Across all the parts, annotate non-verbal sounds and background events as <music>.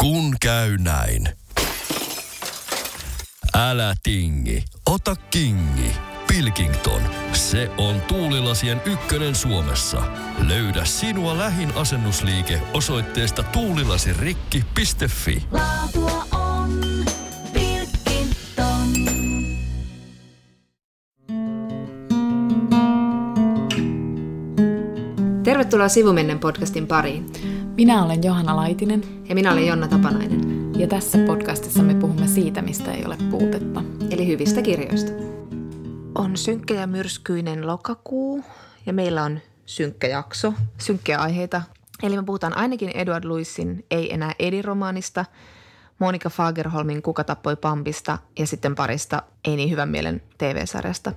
Kun käy näin. Älä tingi, ota kingi. Pilkington, se on tuulilasien ykkönen Suomessa. Löydä sinua lähin asennusliike osoitteesta tuulilasirikki.fi. Laatua on Pilkington. Tervetuloa Sivumennen podcastin pariin. Minä olen Johanna Laitinen Ja minä olen Jonna Tapanainen, ja tässä podcastissa me puhumme siitä, mistä ei ole puutetta. eli hyvistä kirjoista. On synkkä ja myrskyinen lokakuu ja meillä on synkkä jakso, synkkiä aiheita. Eli me puhutaan ainakin Edward Lewisin Ei enää Edi-romaanista, Monika Fagerholmin Kuka tappoi Pampista ja sitten parista Ei niin hyvän mielen TV-sarjasta.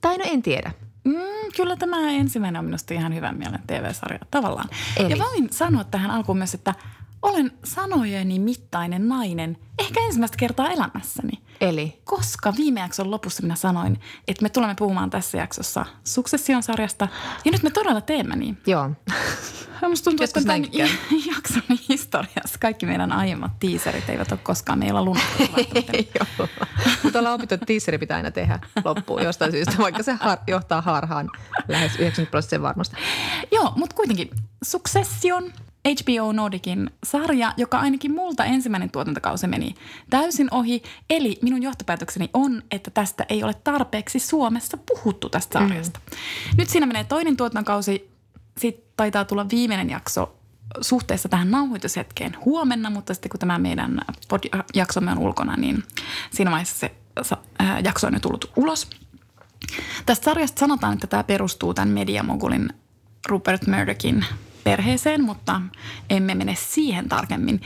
Tai no en tiedä. Mm, kyllä tämä ensimmäinen on minusta ihan hyvän mielen TV-sarja tavallaan. Eli? Ja voin sanoa tähän alkuun myös, että olen sanojeni mittainen nainen ehkä ensimmäistä kertaa elämässäni. Eli Koska viime jakson lopussa minä sanoin, että me tulemme puhumaan tässä jaksossa Succession sarjasta. Ja nyt me todella teemme niin. joo, <laughs> Musta tuntuu, että tämän <laughs> jakson historiassa kaikki meidän aiemmat tiiserit eivät ole koskaan meillä. <laughs> Joo. Mutta ollaan opittu, että teaseri pitää aina tehdä loppuun jostain syystä, vaikka se har- johtaa harhaan lähes 90 prosenttia varmasti. Joo, mutta kuitenkin Succession, HBO Nordicin sarja, joka ainakin multa ensimmäinen tuotantokausi meni täysin ohi. Eli minun johtopäätökseni on, että tästä ei ole tarpeeksi Suomessa puhuttu tästä sarjasta. Mm. Nyt siinä menee toinen tuotantokausi, sitten taitaa tulla viimeinen jakso suhteessa tähän nauhoitushetkeen huomenna, mutta sitten kun tämä meidän pod- jaksomme on ulkona, niin siinä vaiheessa se jakso on jo tullut ulos. Tästä sarjasta sanotaan, että tämä perustuu tämän mediamogulin Rupert Murdochin perheeseen, mutta emme mene siihen tarkemmin.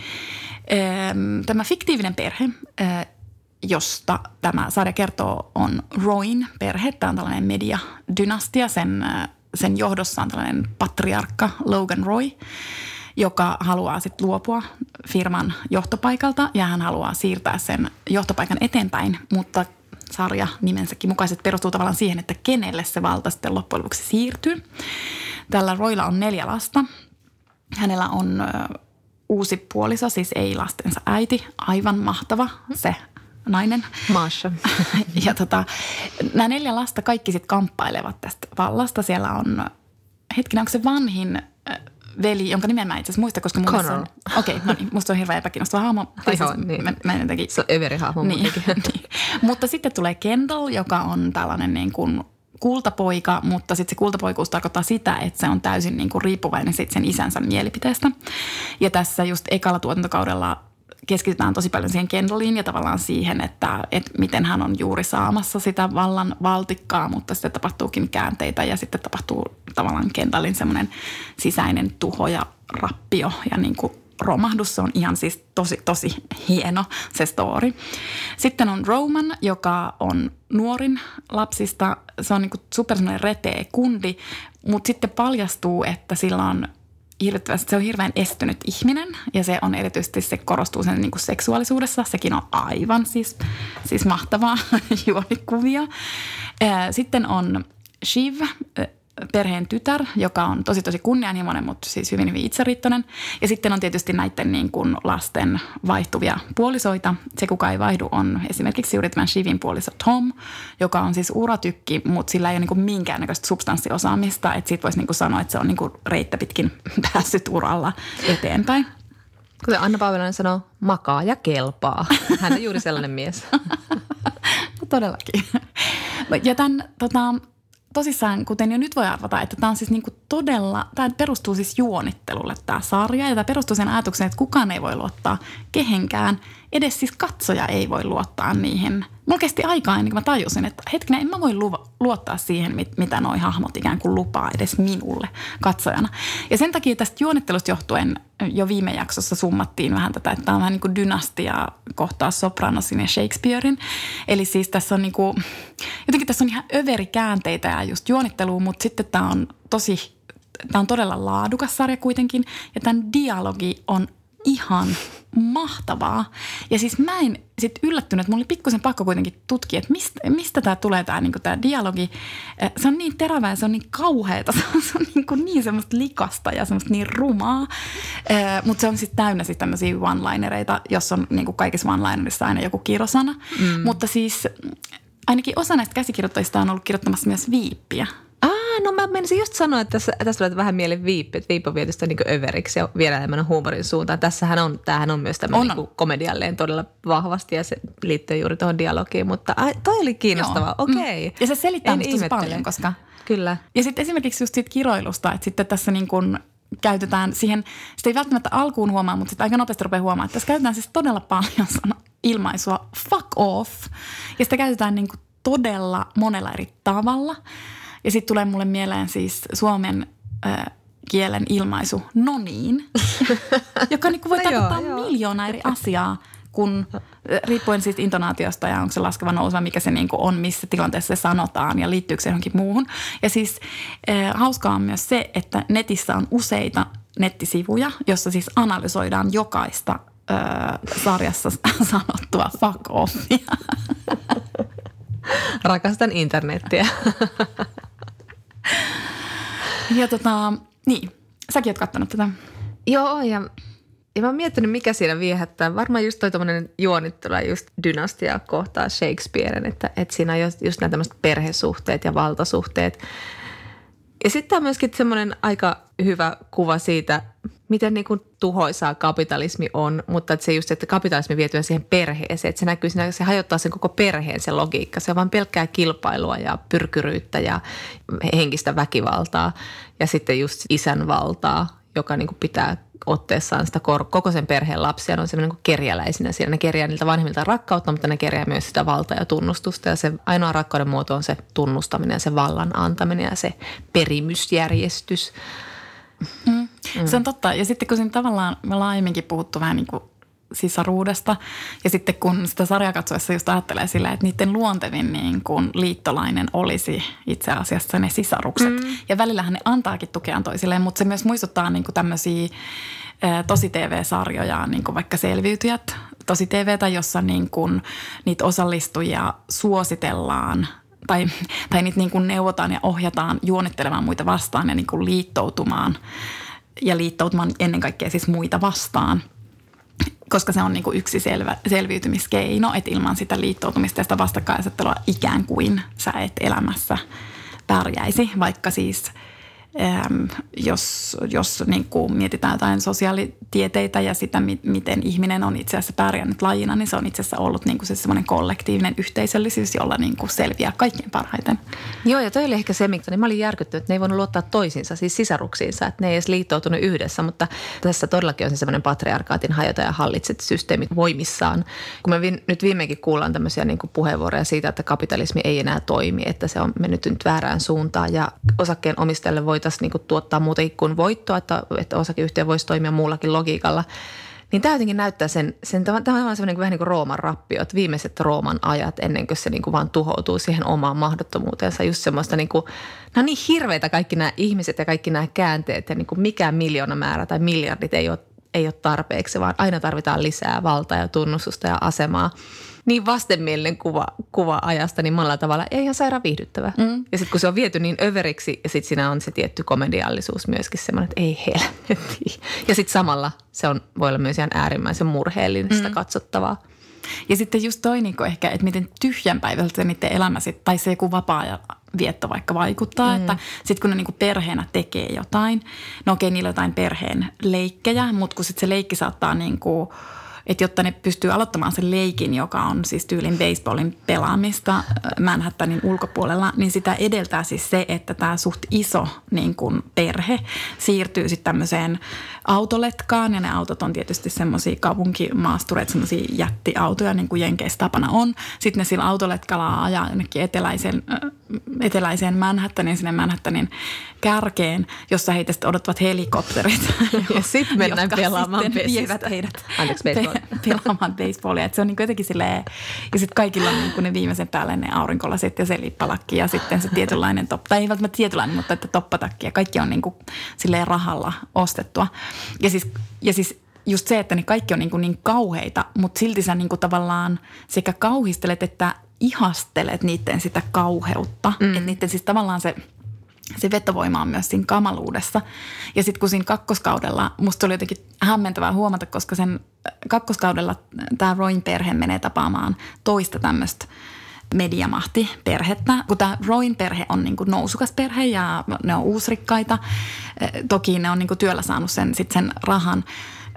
Ehm, Tämä fiktiivinen perhe, eh, josta tämä sarja kertoo, on Roin perhe. Tämä on tällainen mediadynastia. Sen, eh, sen johdossa on tällainen patriarkka Logan Roy, joka haluaa sitten luopua firman johtopaikalta ja hän haluaa siirtää sen johtopaikan eteenpäin, mutta sarja nimensäkin mukaiset perustuu tavallaan siihen, että kenelle se valta sitten loppujen lopuksi siirtyy. Tällä Roilla on neljä lasta. Hänellä on ö, uusi puoliso, siis ei lastensa äiti, aivan mahtava se nainen. Maasha. <laughs> Ja tota, nämä neljä lasta kaikki sitten kamppailevat tästä vallasta. Siellä on, hetkinen, onko se vanhin veli, jonka nimen mä itse asiassa muista, koska mun se on- Connor. Okei, no niin, musta on hirveän epäkiinnostava hahmo. Tai Joo, siis niin. mä, mä en jotenkin Se on överihahmo niin, muutenkin. <laughs> niin. Mutta sitten tulee Kendall, joka on tällainen niin kuin kultapoika, mutta sitten se kultapoikuus tarkoittaa sitä, että se on täysin niin kuin riippuvainen sit sen isänsä mielipiteestä. Ja tässä just ekalla tuotantokaudella keskitytään tosi paljon siihen Kendalliin ja tavallaan siihen, että, että miten hän on juuri saamassa sitä vallan valtikkaa, mutta sitten tapahtuukin käänteitä ja sitten tapahtuu tavallaan Kendallin semmoinen sisäinen tuho ja rappio ja niin kuin romahdus. Se on ihan siis tosi, tosi hieno se story. Sitten on Roman, joka on nuorin lapsista. Se on niin super retee kundi, mutta sitten paljastuu, että sillä on hirvittävästi, se on hirveän estynyt ihminen ja se on erityisesti, se korostuu sen niin kuin seksuaalisuudessa. Sekin on aivan siis, siis mahtavaa <laughs> juonikuvia. Sitten on Shiv, perheen tytär, joka on tosi tosi kunnianhimoinen, mutta siis hyvin hyvin itseriittoinen. Ja sitten on tietysti näiden niin kuin lasten vaihtuvia puolisoita. Se, kuka ei vaihdu, on esimerkiksi juuri tämän Shivin puoliso Tom, joka on siis uratykki, mutta sillä ei ole niin kuin minkäännäköistä substanssiosaamista. Että siitä voisi niin kuin sanoa, että se on niin kuin reittä pitkin <laughs> päässyt uralla eteenpäin. Kuten Anna Paavilainen sanoo, makaa ja kelpaa. Hän on juuri sellainen mies. <laughs> No todellakin. Ja tämän, tota, tosissaan, kuten jo nyt voi arvata, että tämä on siis niinku todella, tämä perustuu siis juonittelulle tämä sarja. Ja tämä perustuu sen ajatukseen, että kukaan ei voi luottaa kehenkään. Edes siis katsoja ei voi luottaa niihin. Mulla kesti aikaa ennen kuin mä tajusin, että hetkinen, en mä voi luva, luottaa siihen, mit, mitä noi hahmot ikään kuin lupaa edes minulle katsojana. Ja sen takia tästä juonittelusta johtuen jo viime jaksossa summattiin vähän tätä, että tämä on vähän niin kuin dynastia kohtaa Sopranosin ja Shakespearein. Eli siis tässä on niin kuin, jotenkin tässä on ihan överikäänteitä ja just juonittelua, mutta sitten tämä on tosi, tämä on todella laadukas sarja kuitenkin. Ja tämän dialogi on ihan mahtavaa. Ja siis mä en sit yllättynyt, että mulla oli pikkusen pakko kuitenkin tutkia, että mistä, mistä tämä tulee tämä niinku tää dialogi. Eh, Se on niin terävää ja se on niin kauheata. <laughs> Se on, se on niinku niin semmoista likasta ja semmoista niin rumaa. Mutta se on sitten täynnä sitten tämmöisiä one-linereita, jos on niinku kaikissa one-linerissa aina joku kirosana. Mm. Mutta siis ainakin osa näistä käsikirjoittajista on ollut kirjoittamassa myös viippiä. Ah, no mä menisin just sanoa, että tässä, tässä tulee vähän mieleen viippi, että viippi on vietystä niin överiksi ja vielä enemmän huumorin suuntaan. Tässähän on, tämähän on myös On. niin komedialleen todella vahvasti ja se liittyy juuri tuohon dialogiin, mutta ai, toi oli kiinnostavaa, Joo. okei. Mm. Ja se selittää tosi paljon, koska Kyllä. Ja sitten esimerkiksi just siitä kiroilusta, että sitten tässä niin kuin käytetään siihen, sitä ei välttämättä alkuun huomaa, mutta sitten aika nopeasti rupeaa huomaamaan, että tässä käytetään siis todella paljon sana, ilmaisua fuck off. Ja sitä käytetään niin kuin todella monella eri tavalla. Ja sitten tulee mulle mieleen siis suomen äh, kielen ilmaisu no niin, <laughs> joka niin kuin voi No joo, tarkoittaa joo. miljoona eri asiaa, kun riippuen siitä intonaatiosta ja onko se laskeva nouseva, mikä se niin kuin on, missä tilanteessa se sanotaan ja liittyykö se johonkin muuhun. Ja siis äh, hauskaa on myös se, että netissä on useita nettisivuja, jossa siis analysoidaan jokaista äh, sarjassa <laughs> sanottua fuck offia. Rakastan internettiä. <laughs> Ja tota, niin, säkin oot kattonut tätä. Joo, ja, ja mä oon miettinyt, mikä siinä viehättää. Varmaan just toi tommonen juonittelu just dynastia kohtaa Shakespearen, että, että siinä on just, just nämä tämmöiset perhesuhteet ja valtasuhteet. Ja sitten on myöskin semmoinen aika hyvä kuva siitä, miten niin kuin tuhoisaa kapitalismi on, mutta että se just, että kapitalismi vietyä siihen perheeseen, että se näkyy siinä, se hajottaa sen koko perheen se logiikka. Se on vain pelkkää kilpailua ja pyrkyryyttä ja henkistä väkivaltaa ja sitten just isän valtaa, joka niin kuin pitää otteessaan sitä koko sen perheen lapsia. Ne on semmoinen niin kerjäläisinä siellä. Ne kerjää niiltä vanhemmilta rakkautta, mutta ne kerjää myös sitä valtaa ja tunnustusta. Ja se ainoa rakkauden muoto on se tunnustaminen ja se vallan antaminen ja se perimysjärjestys. Mm. Se on totta. Ja sitten kun siinä tavallaan me ollaan aiemminkin puhuttu vähän niin kuin sisaruudesta. Ja sitten kun sitä sarjaa katsoessa just ajattelee sillä, että niiden luontevin niin kuin liittolainen olisi itse asiassa ne sisarukset. Mm. Ja välillähän ne antaakin tukeaan toisilleen, mutta se myös muistuttaa niin kuin tämmöisiä tosi TV-sarjoja, niin kuin vaikka Selviytyjät, tosi TVtä, jossa niin kuin niitä osallistujia suositellaan tai, tai niitä niin kuin neuvotaan ja ohjataan juonittelemaan muita vastaan ja niin kuin liittoutumaan ja liittoutumaan ennen kaikkea siis muita vastaan – koska se on niin kuin yksi selvä, selviytymiskeino, että ilman sitä liittoutumista ja sitä vastakkainasettelua ikään kuin sä et elämässä pärjäisi, vaikka siis jos, jos niin kuin mietitään jotain sosiaalitieteitä ja sitä, mi- miten ihminen on itse asiassa pärjännyt lajina, niin se on itse asiassa ollut niin kuin se semmoinen kollektiivinen yhteisöllisyys, jolla niin kuin selviää kaikkein parhaiten. Joo, ja toi oli ehkä se, miksi niin mä olin järkyttynyt, että ne ei voinut luottaa toisiinsa, siis sisaruksiinsa, että ne ei edes liittoutunut yhdessä, mutta tässä todellakin on se semmoinen patriarkaatin hajota ja hallitset systeemit voimissaan. Kun me vi- nyt viimeinkin kuullaan tämmöisiä niin kuin puheenvuoroja siitä, että kapitalismi ei enää toimi, että se on mennyt nyt väärään suuntaan ja osakkeen omistajalle voitaisiin niin tuottaa muutenkin kuin voittoa, että, että osakeyhtiö voisi toimia muullakin logiikalla. Niin tämä jotenkin näyttää sen, sen tämä on semmoinen vähän niin kuin Rooman rappiot, viimeiset Rooman ajat ennen kuin se niin kuin vaan tuhoutuu siihen omaan mahdottomuuteensa. Just semmoista niin kuin, nämä on niin hirveitä kaikki nämä ihmiset ja kaikki nämä käänteet ja niin kuin mikään miljoona määrä tai miljardit ei ole, ei ole tarpeeksi, vaan aina tarvitaan lisää valtaa ja tunnustusta ja asemaa. Niin vastenmielinen kuva, kuva ajasta, niin monella tavalla ei ihan sairaan viihdyttävä. Mm. Ja sitten kun se on viety niin överiksi ja sitten siinä on se tietty komediallisuus myöskin semmoinen, että ei helvetti. Ja sitten samalla se on, voi olla myös ihan äärimmäisen murheellista mm. katsottavaa. Ja sitten just toi niin ehkä, että miten tyhjänpäivältä se niiden elämä sit, tai se joku vapaa vietto vaikka vaikuttaa, mm. että sitten kun ne niin perheenä tekee jotain, no okei niillä on jotain perheen leikkejä, mutta kun sitten se leikki saattaa niin kuin, että jotta ne pystyy aloittamaan sen leikin, joka on siis tyylin baseballin pelaamista äh, Manhattanin ulkopuolella, niin sitä edeltää siis se, että tämä suht iso niin kuin perhe siirtyy sitten tämmöiseen autoletkaan ja ne autot on tietysti semmoisia kaupunkimaastureita, semmoisia jättiautoja niin kuin Jenkeissä tapana on. Sitten ne sillä autoletkalla ajaa jonnekin eteläiseen, äh, eteläiseen Manhattanin, sinne Manhattanin kärkeen, jossa heitä sitten odottavat helikopterit. <laughs> Ja sitten mennään pelaamaan sitten vievät heidät Anteeksi, baseball. pe- <laughs> pelaamaan baseballia. Et se on niin jotenkin silleen, ja sitten kaikilla on niin ne viimeisen päälle ne aurinkolasit ja se lippalakki ja sitten se tietynlainen top, tai ei välttämättä tietynlainen, mutta että toppatakki ja kaikki on niin kuin silleen rahalla ostettua. Ja siis, ja siis just se, että ne kaikki on niin, kuin niin kauheita, mutta silti sä niin kuin tavallaan sekä kauhistelet että ihastelet niiden sitä kauheutta. Mm. Että niiden siis tavallaan se, se vetovoima on myös siinä kamaluudessa. Ja sitten kun siinä kakkoskaudella, musta oli jotenkin hämmentävää huomata, koska sen kakkoskaudella tämä Roin perhe menee tapaamaan toista tämmöistä mediamahti-perhettä. Kun tämä Roin perhe on niin kuin nousukas perhe ja ne on uusrikkaita. Eh, toki ne on niin kuin työllä saanut sen, sit sen rahan,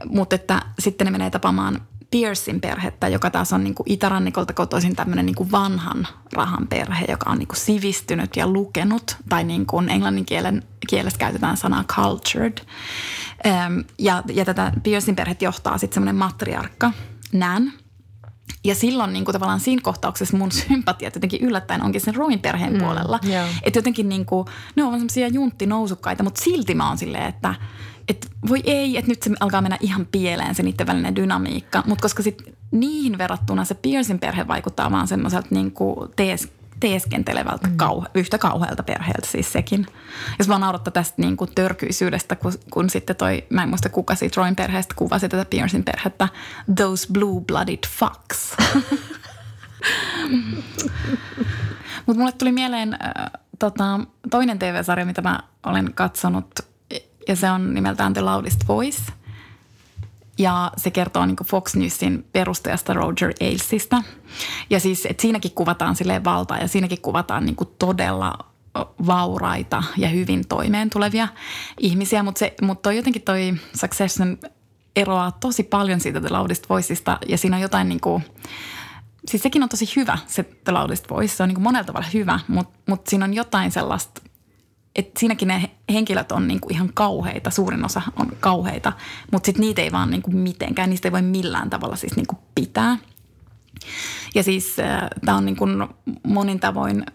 mutta että sitten ne menee tapaamaan Pearsin perhettä, joka taas on niin kuin itärannikolta kotoisin tämmöinen niin kuin vanhan rahan perhe, joka on niin kuin sivistynyt ja lukenut, tai niin kuin englannin kielen, kielessä käytetään sanaa cultured. Ja, ja tätä Pearsin perhettä johtaa sitten semmoinen matriarkka, Nan, ja silloin niin kuin tavallaan siinä kohtauksessa mun <laughs> sympatiat jotenkin yllättäen onkin sen Roin perheen mm, puolella. Yeah. Että jotenkin niin kuin, ne on semmoisia junttinousukkaita, mutta silti mä oon silleen, että – että voi ei, että nyt se alkaa mennä ihan pieleen se niiden välinen dynamiikka. Mutta koska sitten niihin verrattuna se Pearsin perhe vaikuttaa vaan semmoiselta niin kuin tees, teeskentelevältä, mm. kauhe, yhtä kauhealta perheeltä siis sekin. Jos vaan naurattaa tästä niin kuin törkyisyydestä, kun, kun sitten toi, mä en muista kuka siitä Roin perheestä kuvasi tätä Pearsin perhettä, those blue-blooded fucks. <laughs> Mutta mulle tuli mieleen äh, tota, toinen TV-sarja, mitä mä olen katsonut – ja se on nimeltään The Loudest Voice. Ja se kertoo niin Fox Newsin perustajasta Roger Ailesista. Ja siis, että siinäkin kuvataan sille valtaa ja siinäkin kuvataan niin todella vauraita ja hyvin toimeen tulevia ihmisiä. Mutta mut toi jotenkin toi Succession eroaa tosi paljon siitä The Loudest Voiceista ja siinä on jotain niin kuin, siis sekin on tosi hyvä se The Loudest Voice. Se on niin monella tavalla hyvä, mutta, mutta siinä on jotain sellaista että siinäkin ne henkilöt on niinku ihan kauheita, suurin osa on kauheita, mutta sitten niitä ei vaan niinku mitenkään, niistä ei voi millään tavalla siis niinku pitää. Ja siis äh, tämä on niinku monin tavoin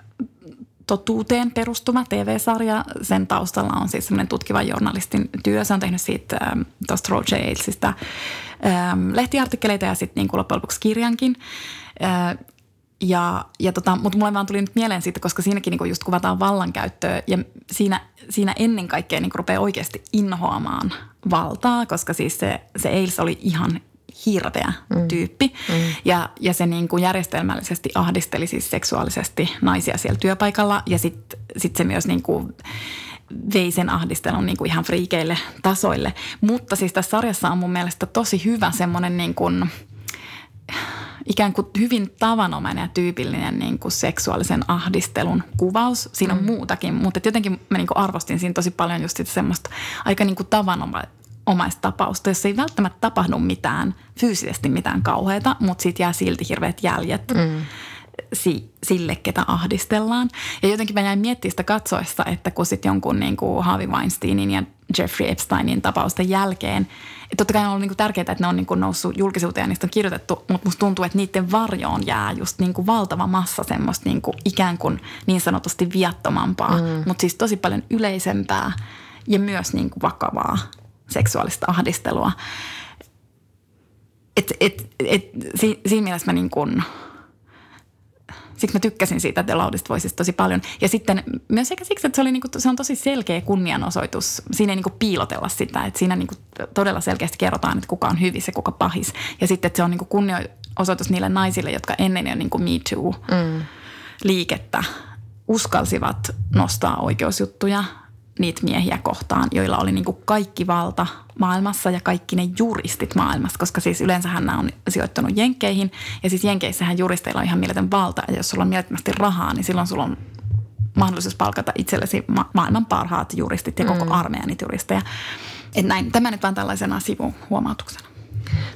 totuuteen perustuva TV-sarja. Sen taustalla on siis semmoinen tutkiva journalistin työ. Se on tehnyt siitä ähm, tuosta Roger Ailesista ähm, lehtiartikkeleita ja sitten niin loppujen lopuksi kirjankin. Äh, ja, ja tota, mutta mulle vaan tuli nyt mieleen siitä, koska siinäkin niinku just kuvataan vallankäyttöä ja siinä, siinä ennen kaikkea niinku rupeaa oikeasti inhoamaan valtaa, koska siis se, se Eils oli ihan hirveä mm. tyyppi. Mm. Ja, ja se niin kuin järjestelmällisesti ahdisteli siis seksuaalisesti naisia siellä työpaikalla ja sitten sit se myös niin kuin vei sen ahdistelun niin kuin ihan friikeille tasoille. Mutta siis tässä sarjassa on mun mielestä tosi hyvä semmoinen niin kuin – ikään kuin hyvin tavanomainen ja tyypillinen niin kuin seksuaalisen ahdistelun kuvaus. Siinä on mm. muutakin, mutta jotenkin mä niin kuin arvostin siinä tosi paljon just semmoista aika niin kuin tavanomaista tapausta, jossa ei välttämättä tapahdu mitään fyysisesti mitään kauheita, mutta siitä jää silti hirveät jäljet. Mm si, sille, ketä ahdistellaan. Ja jotenkin mä jäin miettimään sitä katsoessa, että kun sitten jonkun niin kuin Harvey Weinsteinin ja Jeffrey Epsteinin tapausten jälkeen, että totta kai on ollut niin kuin tärkeää, että ne on niin kuin noussut julkisuuteen ja niistä on kirjoitettu, mutta musta tuntuu, että niiden varjoon jää just niin kuin valtava massa semmoista niin kuin ikään kuin niin sanotusti viattomampaa, mm. mutta siis tosi paljon yleisempää ja myös niin kuin vakavaa seksuaalista ahdistelua. Et, et, et, si, siinä mielessä mä niin kuin – siksi mä tykkäsin siitä The Loudest Voicesta tosi paljon. Ja sitten myös sekä siksi, että se, oli niinku, se on tosi selkeä kunnianosoitus. Siinä ei niinku piilotella sitä, että siinä niinku todella selkeästi kerrotaan, että kuka on hyvissä ja kuka pahis. Ja sitten, että se on niinku kunnianosoitus niille naisille, jotka ennen jo niinku Me Too-liikettä uskalsivat nostaa oikeusjuttuja – niitä miehiä kohtaan, joilla oli niin kuin kaikki valta maailmassa ja kaikki ne juristit maailmassa, koska siis yleensähän nämä on sijoittunut jenkkeihin ja siis jenkeissähän juristeilla on ihan mieletön valta ja jos sulla on mielettömästi rahaa, niin silloin sulla on mahdollisuus palkata itsellesi ma- maailman parhaat juristit ja koko mm. armeijan niitä juristeja. Et näin, tämä nyt vaan tällaisena sivuhuomautuksena.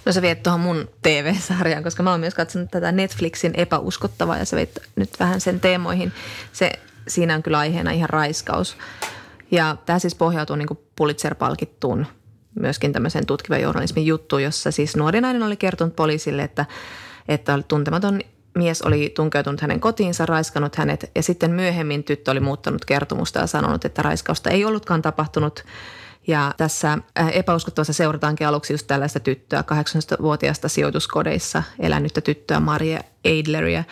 No sä viet tuohon mun TV-sarjaan, koska mä oon myös katsonut tätä Netflixin epäuskottavaa ja sä veit nyt vähän sen teemoihin. Se, siinä on kyllä aiheena ihan raiskaus. Ja tämä siis pohjautuu niin Pulitzer-palkittuun myöskin tämmöisen tutkivan journalismin juttuun, jossa siis nuori nainen oli kertonut poliisille, että, että tuntematon mies oli tunkeutunut hänen kotiinsa, raiskannut hänet ja sitten myöhemmin tyttö oli muuttanut kertomusta ja sanonut, että raiskausta ei ollutkaan tapahtunut. Ja tässä äh, epäuskottavassa seurataankin aluksi just tällaista tyttöä, 18-vuotiaasta sijoituskodeissa elänyttä tyttöä Maria Eidleria.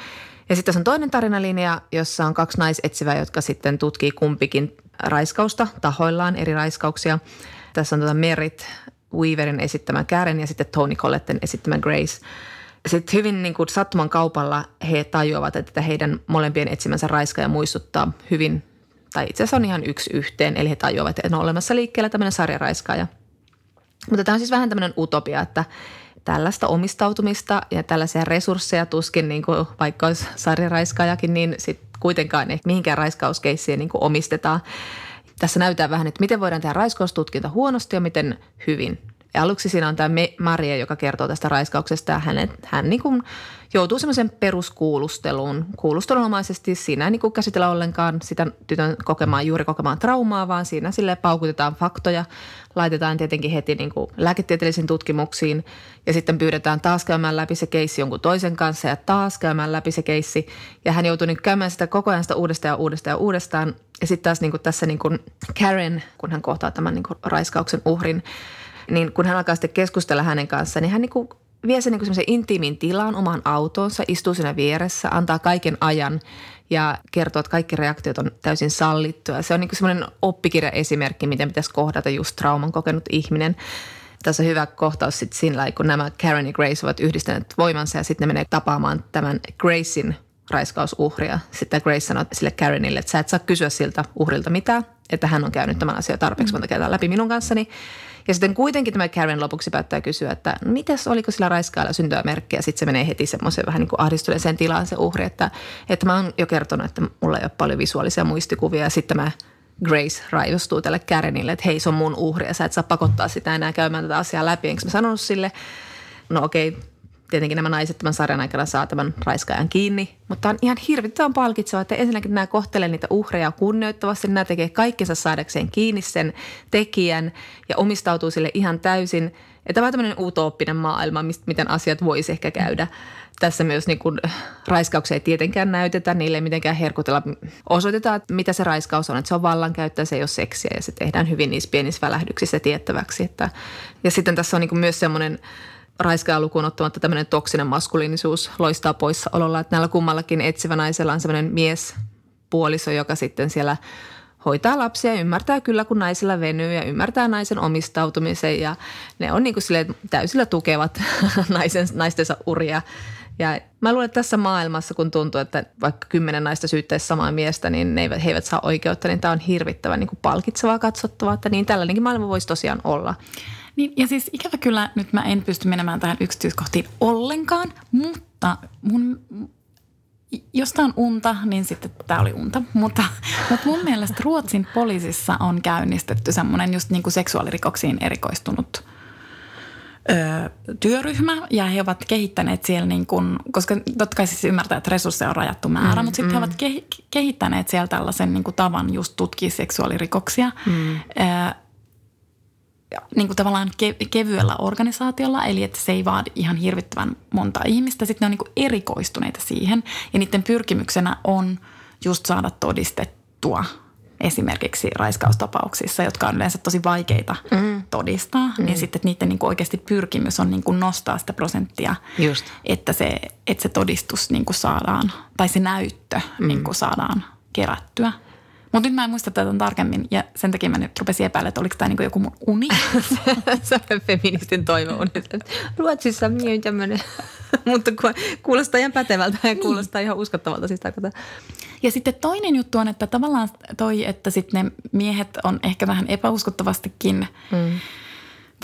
Ja sitten tässä on toinen tarinalinja, jossa on kaksi naisetsivää, jotka sitten tutkii kumpikin raiskausta tahoillaan, eri raiskauksia. Tässä on tuota Merit Weaverin esittämä Karen ja sitten Tony Colletten esittämä Grace. Sitten hyvin niin kuin sattuman kaupalla he tajuavat, että heidän molempien etsimänsä raiskaaja muistuttaa hyvin, tai itse asiassa on ihan yksi yhteen, eli he tajuavat, että on olemassa liikkeellä tämmöinen sarjaraiskaaja. Mutta tämä on siis vähän tämmöinen utopia, että tällaista omistautumista ja tällaisia resursseja tuskin, niin kuin vaikka olisi sarjaraiskaajakin, niin sit kuitenkaan ei mihinkään raiskauskeissiin niin omistetaan. Tässä näytetään vähän, että miten voidaan tehdä raiskaustutkinta huonosti ja miten hyvin. Ja aluksi siinä on tämä Maria, joka kertoo tästä raiskauksesta ja hänet, hän niin kuin joutuu semmoisen peruskuulusteluun. Kuulustelunomaisesti siinä ei niin kuin käsitellä ollenkaan sitä tytön kokemaan, juuri kokemaan traumaa, vaan siinä sille paukutetaan faktoja, laitetaan tietenkin heti niin kuin lääketieteellisiin tutkimuksiin ja sitten pyydetään taas käymään läpi se keissi jonkun toisen kanssa ja taas käymään läpi se keissi. Ja hän joutuu niin käymään sitä koko ajan sitä uudestaan ja uudestaan ja uudestaan. Ja sitten taas niin kuin tässä niin kuin Karen, kun hän kohtaa tämän niin kuin raiskauksen uhrin, niin kun hän alkaa sitten keskustella hänen kanssaan, niin hän niin kuin vie sen niin semmoisen intiimin tilaan omaan autoonsa, istuu siinä vieressä, antaa kaiken ajan ja kertoo, että kaikki reaktiot on täysin sallittuja. Se on niin semmoinen oppikirjaesimerkki, miten pitäisi kohdata just trauman kokenut ihminen. Tässä on hyvä kohtaus sitten siinä, kun nämä Karen ja Grace ovat yhdistäneet voimansa ja sitten ne menee tapaamaan tämän Gracein raiskausuhria. Sitten Grace sanoo sille Karenille, että sä et saa kysyä siltä uhrilta mitään, että hän on käynyt tämän asian tarpeeksi monta kertaa läpi minun kanssani. Ja sitten kuitenkin tämä Karen lopuksi päättää kysyä, että mitäs oliko sillä raiskailla syntymämerkkejä. Sitten se menee heti semmoiseen vähän niin ahdistuneeseen tilaan se uhri, että, että mä oon jo kertonut, että mulla ei ole paljon visuaalisia muistikuvia. Ja sitten mä Grace raivostuu tälle Karenille, että hei se on mun uhri ja sä et saa pakottaa sitä enää käymään tätä asiaa läpi. Enkä mä sanonut sille, no okei, tietenkin nämä naiset tämän sarjan aikana saa tämän raiskaajan kiinni. Mutta on ihan hirvittävän palkitseva, että ensinnäkin nämä kohtelee niitä uhreja kunnioittavasti. Nämä tekee kaikkensa saadakseen kiinni sen tekijän ja omistautuu sille ihan täysin. Ja tämä on tämmöinen utooppinen maailma, mistä, miten asiat voisi ehkä käydä. Tässä myös niin kuin, raiskauksia ei tietenkään näytetä, niille ei mitenkään herkutella. Osoitetaan, että mitä se raiskaus on, että se on vallankäyttöä, se ei ole seksiä ja se tehdään hyvin niissä pienissä välähdyksissä tiettäväksi. Että, ja sitten tässä on niin kuin myös semmoinen – raiskaa lukuun ottamatta tämmöinen toksinen maskuliinisuus loistaa poissaololla. Että näillä kummallakin etsivä naisella on semmoinen mies puoliso, joka sitten siellä hoitaa lapsia ja ymmärtää kyllä, kun naisilla venyy ja ymmärtää naisen omistautumisen ja ne on niin kuin täysillä tukevat <laughs> naisen, naistensa uria. Ja mä luulen, että tässä maailmassa, kun tuntuu, että vaikka kymmenen naista syyttäisi samaa miestä, niin ne eivät, he eivät saa oikeutta, niin tämä on hirvittävän niin palkitsevaa katsottavaa, että niin tällainenkin maailma voisi tosiaan olla. Niin, ja siis ikävä kyllä nyt mä en pysty menemään tähän yksityiskohtiin ollenkaan, mutta mun, jos tämä on unta, niin sitten tämä oli unta. Mutta, mutta mun mielestä Ruotsin poliisissa on käynnistetty semmoinen just niin kuin seksuaalirikoksiin erikoistunut työryhmä ja he ovat kehittäneet siellä niin kuin, koska totta kai siis ymmärtää, että resursseja on rajattu määrä, mm, mutta sitten mm. he ovat ke, kehittäneet siellä tällaisen niin kuin tavan just tutkia seksuaalirikoksia. Mm. Niin kuin tavallaan ke- kevyellä organisaatiolla, eli että se ei vaadi ihan hirvittävän monta ihmistä. Sitten ne on niin kuin erikoistuneita siihen ja niiden pyrkimyksenä on just saada todistettua esimerkiksi raiskaustapauksissa, jotka on yleensä tosi vaikeita mm. todistaa, mm. niin sitten että niiden niin kuin oikeasti pyrkimys on niin kuin nostaa sitä prosenttia, Just. Että, se, että se todistus niin kuin saadaan, tai se näyttö mm. niin kuin saadaan kerättyä. Mutta nyt mä en muista tätä tarkemmin ja sen takia mä nyt rupesin epäillä, että oliko tämä niinku joku mun uni. <laughs> se on feministin toiveuni. Ruotsissa on tämmöinen, <laughs> mutta kuulostaa ihan pätevältä ja niin. kuulostaa ihan uskottavalta siis. Ja sitten toinen juttu on, että tavallaan toi, että sitten ne miehet on ehkä vähän epäuskottavastikin mm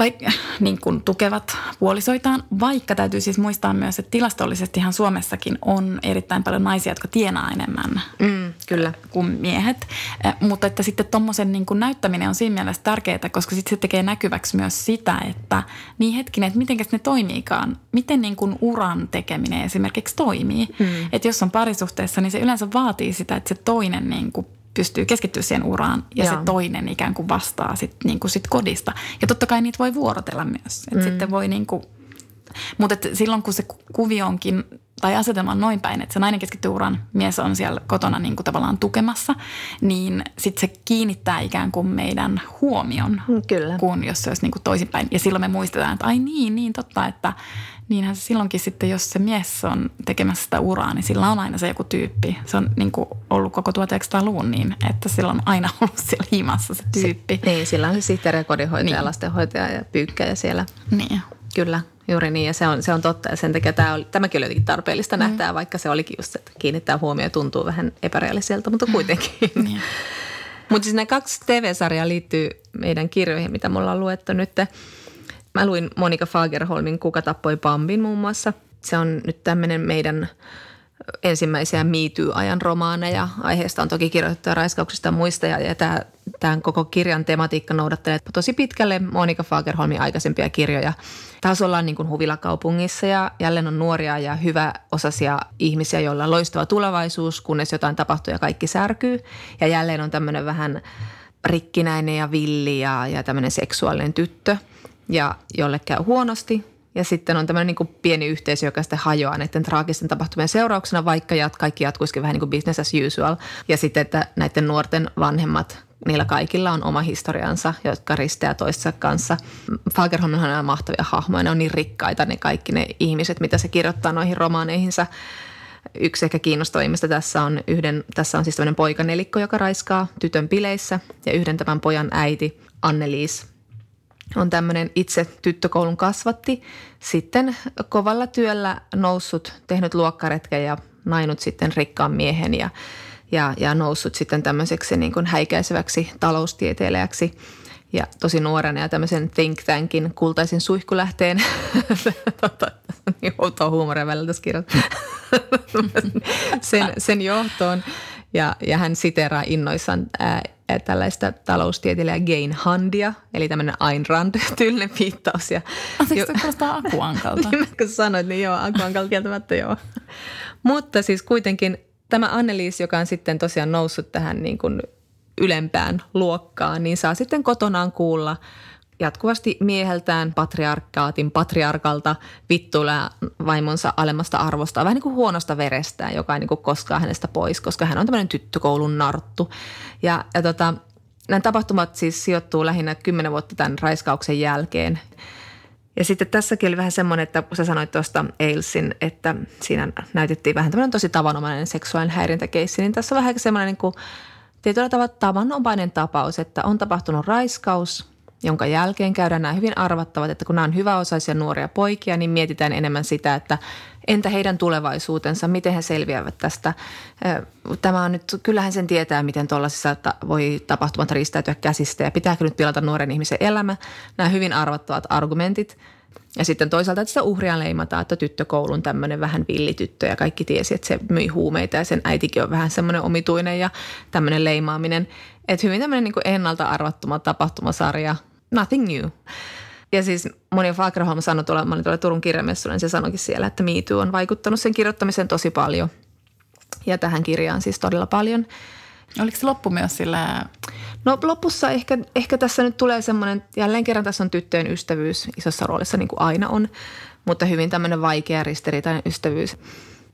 vai, niin kuin tukevat puolisoitaan, vaikka täytyy siis muistaa myös, että tilastollisestihan Suomessakin on erittäin paljon naisia, jotka tienaa enemmän mm, kyllä. kuin miehet. Mutta että sitten tuommoisen niin näyttäminen on siinä mielessä tärkeää, koska sitten se tekee näkyväksi myös sitä, että niin hetkinen, että miten ne toimiikaan, miten niin kuin uran tekeminen esimerkiksi toimii. Mm. Että jos on parisuhteessa, niin se yleensä vaatii sitä, että se toinen niin kuin pystyy keskittyä siihen uraan ja Joo. se toinen ikään kuin vastaa sit, niin kuin sit kodista. Ja totta kai niitä voi vuorotella myös. Et mm. Sitten voi niin kuin, mutta et silloin kun se kuvio onkin tai asetelma on noin päin, että se nainen keskittyy uran, mies on siellä kotona niin kuin tavallaan tukemassa, niin sitten se kiinnittää ikään kuin meidän huomion, Mm, Kyllä. kuin jos se olisi niin kuin toisinpäin. Ja silloin me muistetaan, että ai niin, niin totta, että niinhän se silloinkin sitten, jos se mies on tekemässä sitä uraa, niin sillä on aina se joku tyyppi. Se on niin kuin ollut koko 1900-luvun niin, että sillä on aina <laughs> ollut siellä himassa se tyyppi. Niin, sillä on se sihteeri ja kodinhoitaja, niin. lastenhoitaja ja pyykkäjä siellä. Niin. Kyllä, juuri niin. Ja se on, se on totta. Ja sen takia tämä oli, tämäkin oli jotenkin tarpeellista mm. nähdä, vaikka se olikin just että kiinnittää huomioon ja tuntuu vähän epärealiselta, mutta kuitenkin. <laughs> Niin. Mutta siis nämä kaksi TV-sarjaa liittyy meidän kirjoihin, mitä mulla on luettu nyt. Mä luin Monika Fagerholmin Kuka tappoi Bambin muun muassa. Se on nyt tämmöinen meidän ensimmäisiä MeToo-ajan romaaneja. Aiheesta on toki kirjoitettu raiskauksista ja muista ja, ja tämä, tämän koko kirjan tematiikka noudattelee tosi pitkälle Monika Fagerholmin aikaisempia kirjoja. Taas ollaan niin kuin huvilakaupungissa ja jälleen on nuoria ja hyvä osasia ihmisiä, joilla on loistava tulevaisuus, kunnes jotain tapahtuu ja kaikki särkyy. Ja jälleen on tämmöinen vähän rikkinäinen ja villi ja, ja tämmöinen seksuaalinen tyttö ja jolle käy huonosti. Ja sitten on tämmöinen niin pieni yhteisö, joka sitten hajoaa näiden traagisten tapahtumien seurauksena, vaikka jat, kaikki jatkuisikin vähän niin kuin business as usual. Ja sitten, että näiden nuorten vanhemmat, niillä kaikilla on oma historiansa, jotka risteää toistensa kanssa. Fagerholmhan on mahtavia hahmoja, ne on niin rikkaita ne kaikki ne ihmiset, mitä se kirjoittaa noihin romaaneihinsa. Yksi ehkä kiinnostavimmista tässä on yhden, tässä on siis tämmöinen poikanelikko, joka raiskaa tytön bileissä ja yhden tämän pojan äiti Anneliis on tämmöinen itse tyttökoulun kasvatti, sitten kovalla työllä noussut, tehnyt luokkaretken ja nainut sitten rikkaan miehen ja, ja, ja noussut sitten tämmöiseksi niin kuin häikäiseväksi taloustieteilijäksi ja tosi nuorena ja tämmöisen think tankin kultaisen suihkulähteen, <laughs> tota, niin outoa huumoria välillä tässä <laughs> sen, sen johtoon. Ja, ja hän siteraa innoissaan ää, tällaista taloustieteilijä Gain Handia, eli tämmöinen Ayn Rand-tyylinen <laughs> viittaus. Ja, Anteeksi, se kuulostaa akuankalta. <laughs> niin kun sanoit, niin joo, Akuankal kieltämättä joo. Mutta siis kuitenkin tämä Anneliis, joka on sitten tosiaan noussut tähän niin kuin ylempään luokkaan, niin saa sitten kotonaan kuulla jatkuvasti mieheltään patriarkaatin patriarkalta vittuilla vaimonsa alemmasta arvosta, vähän niin kuin huonosta verestään, joka ei niin kuin koskaan hänestä pois, koska hän on tämmöinen tyttökoulun narttu. Ja, ja tota, nämä tapahtumat siis sijoittuu lähinnä kymmenen vuotta tämän raiskauksen jälkeen. Ja sitten tässäkin oli vähän semmoinen, että kun sä sanoit tuosta Ailesin, että siinä näytettiin vähän tämmöinen tosi tavanomainen seksuaalinen häirintäkeissi, niin tässä on vähän semmoinen niin kuin tietyllä tavalla tavanomainen tapaus, että on tapahtunut raiskaus, jonka jälkeen käydään nämä hyvin arvattavat, että kun nämä on hyväosaisia nuoria poikia, niin mietitään enemmän sitä, että entä heidän tulevaisuutensa, miten he selviävät tästä. Tämä on nyt, kyllähän sen tietää, miten tuollaisissa voi tapahtumat riistäytyä käsistä ja pitääkö nyt pilata nuoren ihmisen elämä. Nämä hyvin arvattavat argumentit. Ja sitten toisaalta, että sitä uhria leimataan, että tyttökoulun tämmöinen vähän villityttö ja kaikki tiesi, että se myi huumeita ja sen äitikin on vähän semmoinen omituinen ja tämmöinen leimaaminen. Että hyvin tämmöinen niin ennalta arvattuma tapahtumasarja, nothing new. Ja siis moni Fagerholm sanoi tuolla, mä olin tuolla Turun kirjamessuilla, niin se sanoikin siellä, että Me Too on vaikuttanut sen kirjoittamiseen tosi paljon. Ja tähän kirjaan siis todella paljon. Oliko se loppu myös sillä... No lopussa ehkä, ehkä tässä nyt tulee semmoinen, jälleen kerran tässä on tyttöjen ystävyys isossa roolissa niin kuin aina on, mutta hyvin tämmöinen vaikea ristiriitainen ystävyys.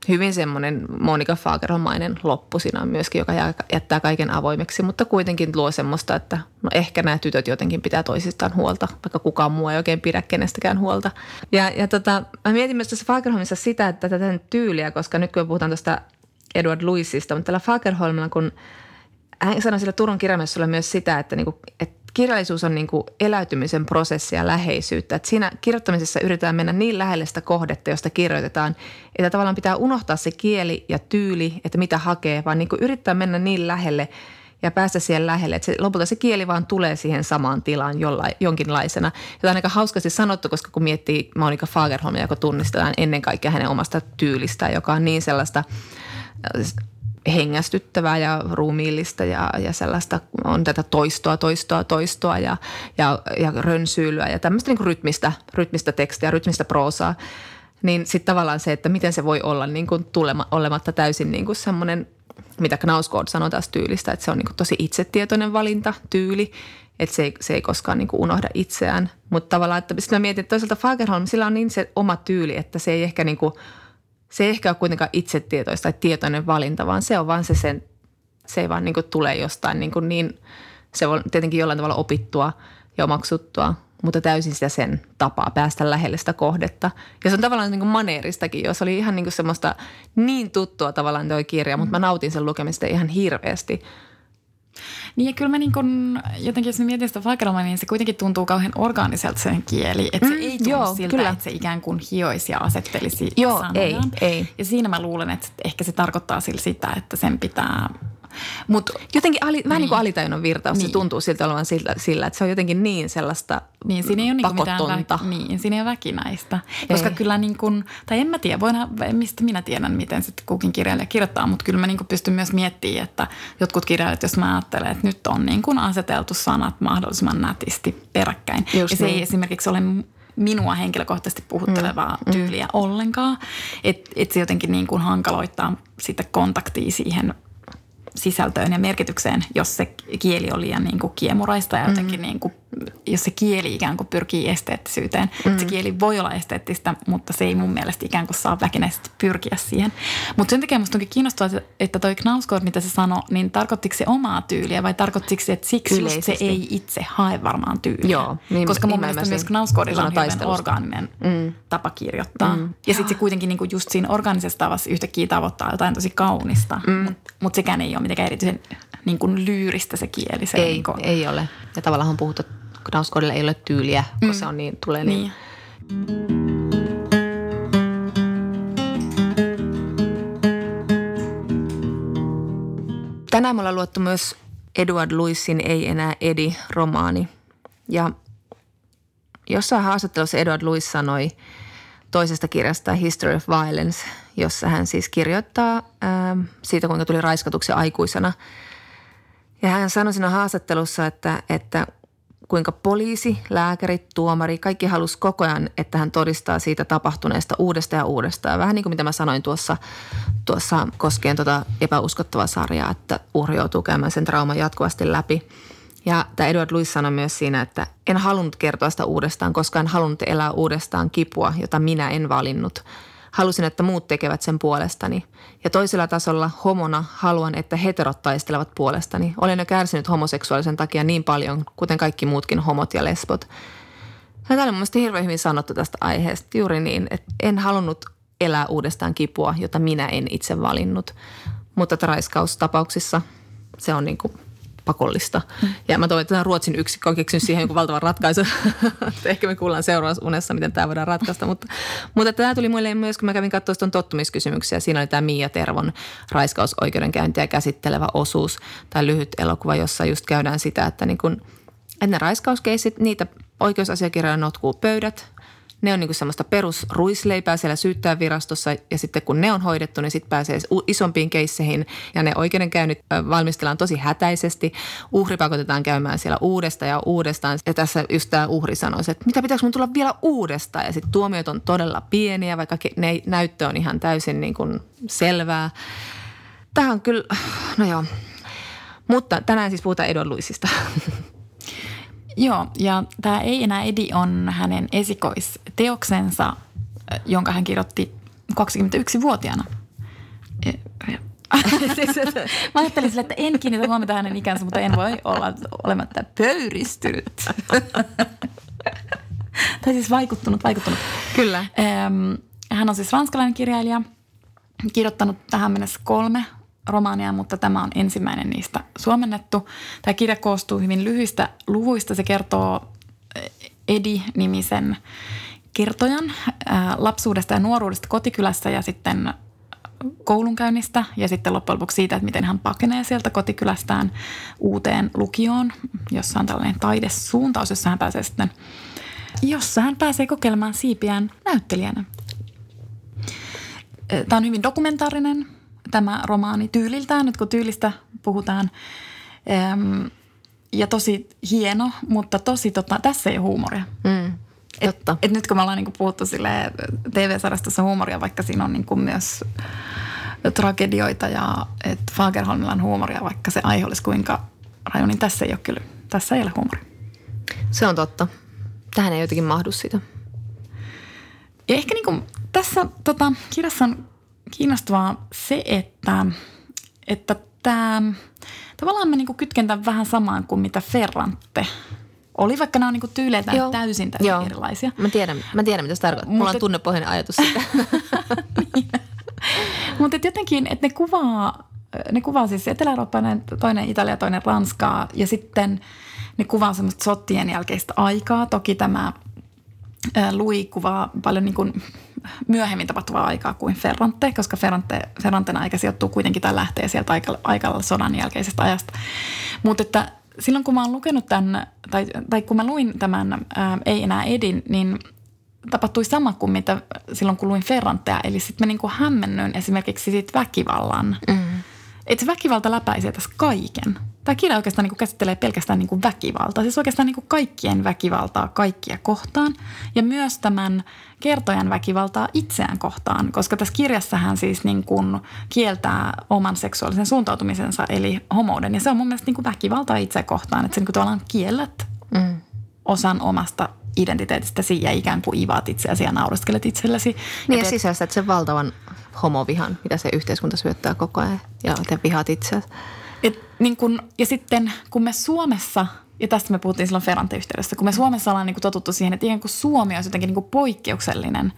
Hyvin semmoinen Monika Fagerholmainen loppu siinä on myöskin, joka jättää kaiken avoimeksi, mutta kuitenkin luo semmoista, että no ehkä nämä tytöt jotenkin pitää toisistaan huolta, vaikka kukaan muu ei oikein pidä kenestäkään huolta. Ja, ja tota, mä mietin myös tässä Fagerholmissa sitä, että tätä tyyliä, koska nyt kun puhutaan tuosta Edward Louisista, mutta tällä Fagerholmilla, kun hän sanoi sillä Turun kirjamessulla myös sitä, että, niinku, että kirjallisuus on niinku eläytymisen prosessi ja läheisyyttä. Että siinä kirjoittamisessa yritetään mennä niin lähelle sitä kohdetta, josta kirjoitetaan, että tavallaan pitää unohtaa se kieli ja tyyli, että mitä hakee, vaan niinku yrittää mennä niin lähelle ja päästä siihen lähelle, että se, lopulta se kieli vaan tulee siihen samaan tilaan jollain, jonkinlaisena. Tämä on aika hauskasti sanottu, koska kun miettii Monika Fagerholmia, joka tunnistetaan ennen kaikkea hänen omasta tyylistään, joka on niin sellaista hengästyttävää ja ruumiillista ja, ja sellaista on tätä toistoa, toistoa, toistoa ja, ja, ja rönsyilyä ja tämmöistä niin rytmistä, rytmistä tekstiä, rytmistä proosaa. Niin sitten tavallaan se, että miten se voi olla niin kuin tulema, olematta täysin niin kuin semmoinen, mitä Knausgård sanoi tästä tyylistä, että se on niin kuin tosi itsetietoinen valinta, tyyli, että se ei, se ei koskaan niin kuin unohda itseään. Mutta tavallaan, että sitten mä mietin, että toisaalta Fagerholm, sillä on niin se oma tyyli, että se ei ehkä niin kuin se ei ehkä ole kuitenkaan itsetietoista tai tietoinen valinta, vaan se on vaan se sen, se ei vaan niin tule jostain niin, niin se on tietenkin jollain tavalla opittua ja omaksuttua, mutta täysin sitä sen tapaa päästä lähelle sitä kohdetta. Ja se on tavallaan niin kuin maneeristakin, jos oli ihan niin kuin semmoista niin tuttua tavallaan tuo kirja, mutta mä nautin sen lukemista ihan hirveästi. Niin ja kyllä mä niin kun, jotenkin jos mä mietin sitä Fageromania, niin se kuitenkin tuntuu kauhean orgaaniselta sen kieli. Että mm, se ei tunnu joo, siltä, kyllä. että se ikään kuin hioisi ja asettelisi Joo, ei, ei. Ja siinä mä luulen, että ehkä se tarkoittaa sillä sitä, että sen pitää Mut, jotenkin ali, niin. vähän niin kuin alitajunnan virtaus, niin. se tuntuu siltä olevan sillä, sillä, että se on jotenkin niin sellaista Niin, siinä ei ole niin mitään niin, siinä ei ole väkinäistä. Ei. Koska kyllä niin kuin, tai en mä tiedä, voin, mistä minä tiedän, miten sitten kukin kirjailija kirjoittaa, mutta kyllä mä niin kuin pystyn myös miettimään, että jotkut kirjailijat, jos mä ajattelen, että nyt on niin kuin aseteltu sanat mahdollisimman nätisti peräkkäin. Just ja se niin. ei esimerkiksi ole minua henkilökohtaisesti puhuttelevaa mm, mm. tyyliä mm. ollenkaan. Että et se jotenkin niin kuin hankaloittaa sitä kontaktia siihen sisältöön ja merkitykseen, jos se kieli on liian niin kuin kiemuraista ja jotenkin mm. niin kuin, jos se kieli ikään kuin pyrkii esteettisyyteen. Mm. Se kieli voi olla esteettistä, mutta se ei mun mielestä ikään kuin saa väkinäisesti pyrkiä siihen. Mutta sen takia musta onkin kiinnostavaa, että toi Knausgård, mitä se sanoi, niin tarkoittiko se omaa tyyliä vai tarkoittiko se, että siksi just se ei itse hae varmaan tyyliä? Joo. Niin, Koska mun niin mielestä myös Knausgårdilla on hyvin orgaaninen mm. tapa kirjoittaa. Mm. Ja sitten se kuitenkin niin kuin just siinä organisessa tavassa yhtäkkiä tavoittaa jotain tosi kaunista, mm. mutta mut sekään ei ole mitenkään erityisen niin kuin lyyristä se kieli. Se ei, niin kuin... ei ole. Ja tavallaan on puhuttu, että Knausgårdilla ei ole tyyliä, kun mm. se on niin, tulee niin. niin. Tänään me ollaan luettu myös Edward Lewisin Ei enää Edi romaani. Ja jossain haastattelussa Edward Lewis sanoi toisesta kirjasta History of Violence, jossa hän siis kirjoittaa ää, siitä, kuinka tuli raiskatuksi aikuisena. Ja hän sanoi siinä haastattelussa, että, että kuinka poliisi, lääkärit, tuomari, kaikki halusi koko ajan, että hän todistaa siitä tapahtuneesta uudestaan ja uudestaan. Vähän niin kuin mitä mä sanoin tuossa, tuossa koskien tuota epäuskottavaa sarjaa, että uhri joutuu käymään sen trauman jatkuvasti läpi. Ja tämä Edward Lewis sanoi myös siinä, että en halunnut kertoa sitä uudestaan, koska en halunnut elää uudestaan kipua, jota minä en valinnut. Halusin, että muut tekevät sen puolestani. Ja toisella tasolla homona haluan, että heterot taistelevat puolestani. Olen jo kärsinyt homoseksuaalisen takia niin paljon, kuten kaikki muutkin homot ja lesbot. Ja tämä oli mun hirveän hyvin sanottu tästä aiheesta. Juuri niin, että en halunnut elää uudestaan kipua, jota minä en itse valinnut. Mutta raiskaustapauksissa se on niin kuin pakollista. Mm. Ja mä toivon, että Ruotsin yksikkö on keksinyt siihen joku valtavan ratkaisu. <laughs> Ehkä me kuullaan seuraavassa unessa, miten tämä voidaan ratkaista. Mutta, mutta tämä tuli mulle myös, kun mä kävin katsoa tuon tottumiskysymyksiä. Siinä oli tämä Mia Tervon raiskausoikeudenkäyntiä käsittelevä osuus tai lyhyt elokuva, jossa just käydään sitä, että niin kun, että ne raiskauskeissit, niitä oikeusasiakirjoja notkuu pöydät, ne on niin kuin semmoista perusruisleipää siellä syyttäjävirastossa ja sitten kun ne on hoidettu, niin sitten pääsee isompiin keisseihin ja ne oikeudenkäynnit valmistellaan tosi hätäisesti. Uhri pakotetaan käymään siellä uudestaan ja uudestaan. Ja tässä just tämä uhri sanoi, että mitä pitäisi mun tulla vielä uudestaan? Ja sitten tuomiot on todella pieniä, vaikka ne näyttö on ihan täysin niin kuin selvää. Tämä on kyllä, no joo. Mutta tänään siis puhutaan Edon Luisista. <laughs> Joo, ja tämä Ei enää Edi on hänen esikoisteoksensa, jonka hän kirjoitti 21-vuotiaana. E, <laughs> Mä ajattelin sille, että en kiinnitä huomiota hänen ikänsä, mutta en voi olla olematta pöyristynyt. <laughs> tai siis vaikuttunut, vaikuttunut. Kyllä. Hän on siis ranskalainen kirjailija, kirjoittanut tähän mennessä kolme romaania, mutta tämä on ensimmäinen niistä suomennettu. Tämä kirja koostuu hyvin lyhyistä luvuista. Se kertoo eh, Edi-nimisen kertojan lapsuudesta ja nuoruudesta kotikylässä ja sitten koulunkäynnistä ja sitten loppujen lopuksi siitä, että miten hän pakenee sieltä kotikylästään uuteen lukioon, jossa on tällainen taidesuuntaus, jossa hän pääsee sitten, jossa hän pääsee kokeilemaan siipiään näyttelijänä. Tämä on hyvin dokumentaarinen tämä romaani tyyliltään, nyt kun tyylistä puhutaan. ja tosi hieno, mutta tosi tota, tässä ei ole huumoria. Mm, Et, et nyt kun me ollaan niinku puhuttu sille TV-sarjasta huumoria, vaikka siinä on niinku myös tragedioita ja että Fagerholmilla on huumoria, vaikka se aihe olisi kuinka raju, niin tässä ei ole kyllä, tässä ei ole huumoria. Se on totta. Tähän ei jotenkin mahdu sitä. Ja ehkä niinku tässä tota, kirjassa on kiinnostavaa se, että, että tämä, tavallaan mä niinku kytken tämän vähän samaan kuin mitä Ferrante oli, vaikka nämä on niinku tyyleiltään Joo. täysin täysin Joo. erilaisia. Mä tiedän, mä tiedän mitä se tarkoittaa. Mulla on tunnepohjainen ajatus siitä. <laughs> Mutta jotenkin, että ne kuvaa, ne kuvaa siis etelä-eurooppalainen, toinen Italia, toinen Ranskaa ja sitten ne kuvaa semmoista sottien jälkeistä aikaa. Toki tämä Louis kuvaa paljon niin kuin myöhemmin tapahtuvaa aikaa kuin Ferrante, koska Ferrante, Ferranten aika sijoittuu kuitenkin tai lähtee sieltä aika, aika sodan jälkeisestä ajasta. Mutta että silloin kun mä oon lukenut tämän, tai, tai kun mä luin tämän ää, Ei enää Edin, niin tapahtui sama kuin mitä silloin kun luin Ferrantea. Eli sitten mä niinku hämmennyin esimerkiksi siitä väkivallan. Mm. Että se väkivalta läpäisee tässä kaiken. Tämä kirja oikeastaan niinku käsittelee pelkästään niinku väkivaltaa. Siis oikeastaan niinku kaikkien väkivaltaa kaikkia kohtaan. Ja myös tämän kertojan väkivaltaa itseään kohtaan. Koska tässä kirjassa hän siis niinku kieltää oman seksuaalisen suuntautumisensa, eli homouden. Ja se on mun mielestä niinku väkivaltaa itse kohtaan. Että sä niinku tavallaan kiellät Mm. osan omasta identiteetistäsi ja ikään kuin ivaat itseäsi ja naureskelet itsellesi. Niin ja ja sisäistät sen valtavan homovihan, mitä se yhteiskunta syöttää koko ajan. Ja te vihaat itseäsi. Niin kun, ja sitten kun me Suomessa, ja tästä me puhuttiin silloin Ferrante-yhteydessä, kun me Suomessa ollaan niin kuin totuttu siihen, että ikään kuin Suomi olisi jotenkin niin kuin poikkeuksellinen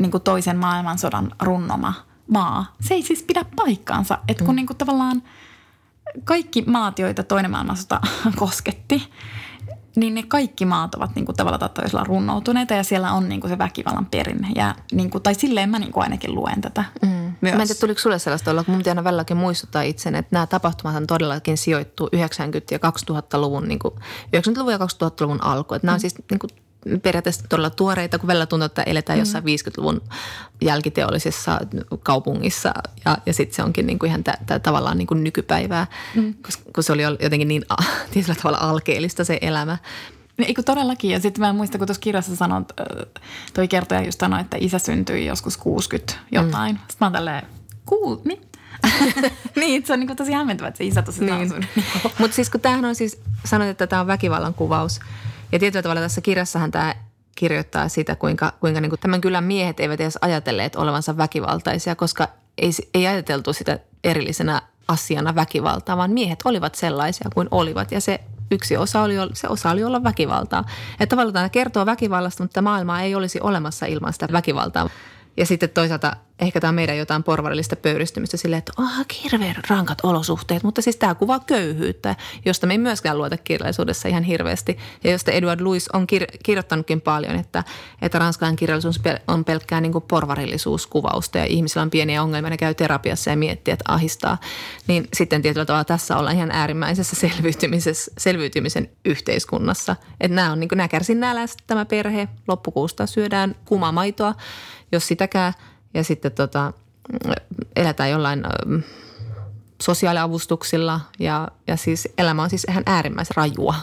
niin kuin toisen maailmansodan runnoma maa. Se ei siis pidä paikkaansa, että kun niin kuin tavallaan kaikki maat, joita toinen maailmansota <laughs> kosketti, niin ne kaikki maat ovat niin kuin tavalla tai toisella runnoutuneita ja siellä on niin kuin se väkivallan perinne. Ja niin kuin, tai silleen mä niin kuin ainakin luen tätä mm. myös. Mä en tiedä, tuliko sulle sellaista olla, kun mun aina välilläkin muistuttaa itsen, että nämä tapahtumat todellakin sijoittuu 90- ja 2000-luvun, niin kuin 90-luvun ja 2000-luvun alku. Että nämä on siis niin kuin periaatteessa todella tuoreita, kun välillä tuntuu, että eletään jossain 50-luvun jälkiteollisessa kaupungissa ja, ja sitten se onkin niin kuin ihan tä, tä, tavallaan niin kuin nykypäivää, mm. koska kun se oli jotenkin niin <laughs> tietyllä tavalla alkeellista se elämä. Eikö todellakin? Ja sitten mä en muista, kun tuossa kirjassa sanot, toi kertoja just sanoi, että isä syntyi joskus 60 jotain. Mm. Sitten mä oon tälleen, kuu, niin? <laughs> niin, se on niin tosi hämmentävää, että se isä tosiaan Niin. Mutta siis kun tämähän on siis, sanoit, että tämä on väkivallan kuvaus. Ja tietyllä tavalla tässä kirjassahan tämä kirjoittaa sitä, kuinka, kuinka niin kuin tämän kylän miehet eivät edes ajatelleet olevansa väkivaltaisia, koska ei, ei ajateltu sitä erillisenä asiana väkivaltaa, vaan miehet olivat sellaisia kuin olivat. Ja se yksi osa oli, se osa oli olla väkivaltaa. Että tavallaan tämä kertoo väkivallasta, mutta maailmaa ei olisi olemassa ilman sitä väkivaltaa. Ja sitten toisaalta ehkä tämä on meidän jotain porvarillista pöyristymistä silleen, että ah, hirveän rankat olosuhteet, mutta siis tämä kuvaa köyhyyttä, josta me ei myöskään luota kirjallisuudessa ihan hirveästi. Ja josta Edward Louis on kir- kirjoittanut paljon, että, että ranskalainen kirjallisuus on pelkkää niin kuin porvarillisuuskuvausta ja ihmisillä on pieniä ongelmia, ne käy terapiassa ja miettii, että ahistaa. Niin sitten tietyllä tavalla tässä ollaan ihan äärimmäisessä selviytymisessä, selviytymisen yhteiskunnassa. Että nämä on niin kuin, nämä kärsinnäläiset, tämä perhe, loppukuusta syödään kuumaa maitoa, jos sitäkään. Ja sitten tota, eletään jollain ö, sosiaaliavustuksilla ja, ja siis elämä on siis ihan äärimmäisen rajua.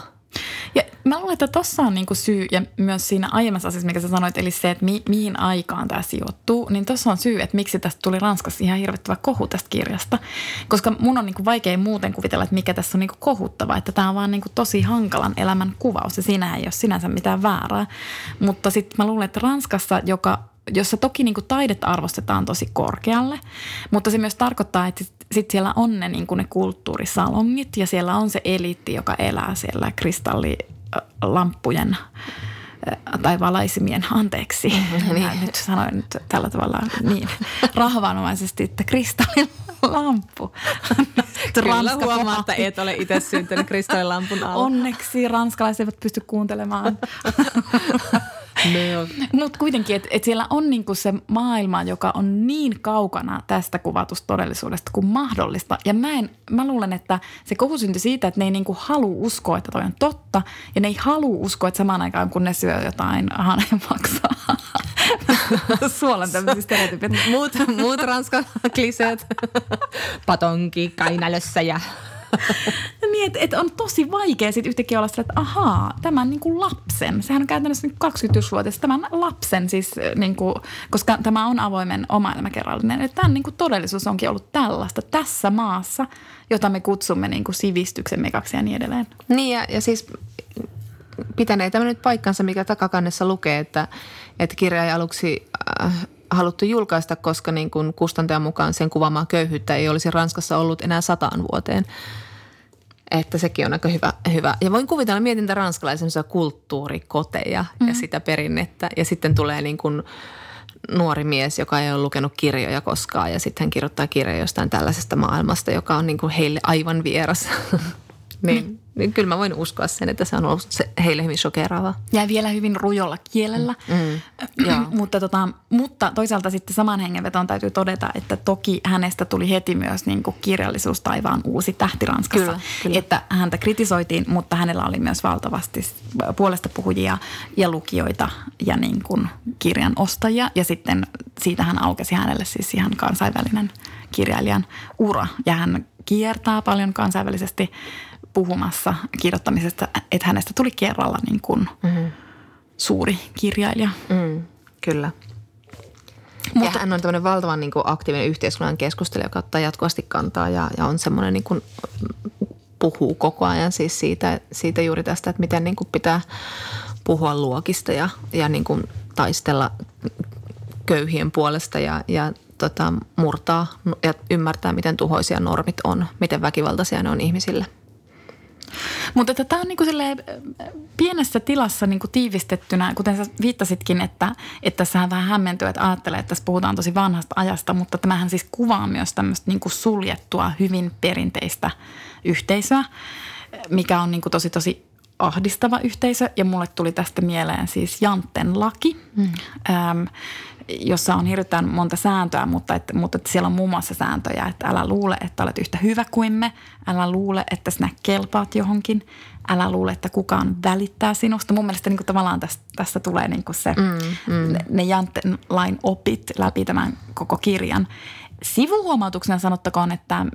Ja mä luulen, että tossa on niinku syy, ja myös siinä aiemmassa asiassa, mikä sä sanoit, eli se, että mi- mihin aikaan tämä sijoittuu, niin tuossa on syy, että miksi tästä tuli Ranskassa ihan hirvittävä kohu tästä kirjasta. Koska mun on niinku vaikea muuten kuvitella, että mikä tässä on niinku kohuttava, että tämä on vaan niinku tosi hankalan elämän kuvaus, ja siinä ei ole sinänsä mitään väärää. Mutta sitten mä luulen, että Ranskassa, joka jossa toki niin kuin taidetta arvostetaan tosi korkealle, mutta se myös tarkoittaa, että sit, sit siellä on ne, niin kuin ne kulttuurisalongit ja siellä on se eliitti, joka elää siellä kristallilamppujen tai valaisimien, anteeksi, <laughs> niin. nyt sanoin nyt tällä tavalla niin <laughs> rahvanomaisesti, että kristallilamppu. <laughs> Kyllä huomaa, että et ole itse syntynyt kristallilampun alla. Onneksi ranskalaiset eivät pysty kuuntelemaan. No. Mutta kuitenkin, että et siellä on niinku se maailma, joka on niin kaukana tästä kuvatusta todellisuudesta kuin mahdollista. Ja mä, en, mä luulen, että se kohu syntyi siitä, että ne ei niinku halua uskoa, että toi on totta. Ja ne ei halua uskoa, että samaan aikaan kun ne syö jotain hanemaksaa. <laughs> Suolan tämmöisiä stereotypioita. muut, muut ranskan kliseet. Patonki kainalössä ja... <laughs> Niin, että et on tosi vaikea sitten yhtäkkiä olla sillä, että ahaa, tämän niin kuin lapsen, sehän on käytännössä niin 21-vuotias, tämän lapsen siis, niin kuin, koska tämä on avoimen oma elämäkerrallinen, että tämän niin kuin todellisuus onkin ollut tällaista tässä maassa, jota me kutsumme niin kuin sivistyksen mekaksi ja niin edelleen. Niin ja, ja siis pitänee tämä nyt paikkansa, mikä takakannessa lukee, että, että kirja ei aluksi äh, haluttu julkaista, koska niin kuin kustantajan mukaan sen kuvaamaa köyhyyttä ei olisi Ranskassa ollut enää sataan vuoteen. Että sekin on aika hyvä. hyvä. Ja voin kuvitella, mietin tätä ranskalaisen kulttuurikoteja mm. ja sitä perinnettä. Ja sitten tulee niin kuin nuori mies, joka ei ole lukenut kirjoja koskaan ja sitten hän kirjoittaa kirjoja jostain tällaisesta maailmasta, joka on niin kuin heille aivan vieras. <laughs> niin, mm. Niin kyllä mä voin uskoa sen, että se on ollut se heille hyvin shokeraavaa. Ja vielä hyvin rujolla kielellä. Mm. Mm. <clears throat> mutta, tota, mutta toisaalta sitten saman hengenvetoon täytyy todeta, että toki hänestä tuli heti myös niin kuin kirjallisuustaivaan uusi tähti Ranskassa. Kyllä, kyllä. Että häntä kritisoitiin, mutta hänellä oli myös valtavasti puolesta puhujia ja lukijoita ja niin kuin kirjan ostajia. Ja sitten siitä hän aukesi hänelle siis ihan kansainvälinen kirjailijan ura. Ja hän kiertää paljon kansainvälisesti – puhumassa kirjoittamisesta, että hänestä tuli kerralla niin kuin mm-hmm. suuri kirjailija. Mm, kyllä. Mutta, ja hän on tämmöinen valtavan niin kuin aktiivinen yhteiskunnan keskustelija, joka ottaa jatkuvasti kantaa ja, ja on semmoinen niin kuin, puhuu koko ajan siis siitä, siitä juuri tästä, että miten niin kuin pitää puhua luokista ja, ja niin kuin taistella köyhien puolesta ja, ja tota, murtaa ja ymmärtää, miten tuhoisia normit on, miten väkivaltaisia ne on ihmisille – mutta tämä on niinku pienessä tilassa niinku tiivistettynä, kuten sä viittasitkin, että, että sä vähän hämmentyy, että ajattelee, että tässä puhutaan tosi vanhasta ajasta, mutta tämähän siis kuvaa myös tämmöistä niinku suljettua, hyvin perinteistä yhteisöä, mikä on niinku tosi tosi ahdistava yhteisö ja mulle tuli tästä mieleen siis Jantten laki, mm. äm, jossa on hirveän monta sääntöä, mutta, että, mutta että siellä on muun muassa sääntöjä, että älä luule, että olet yhtä hyvä kuin me, älä luule, että sinä kelpaat johonkin, älä luule, että kukaan välittää sinusta. Mun mielestä niin kuin tavallaan tästä, tästä tulee niin kuin se, mm, mm. ne, ne Jantten lain opit läpi tämän koko kirjan. Sivuhuomautuksena sanottakoon, että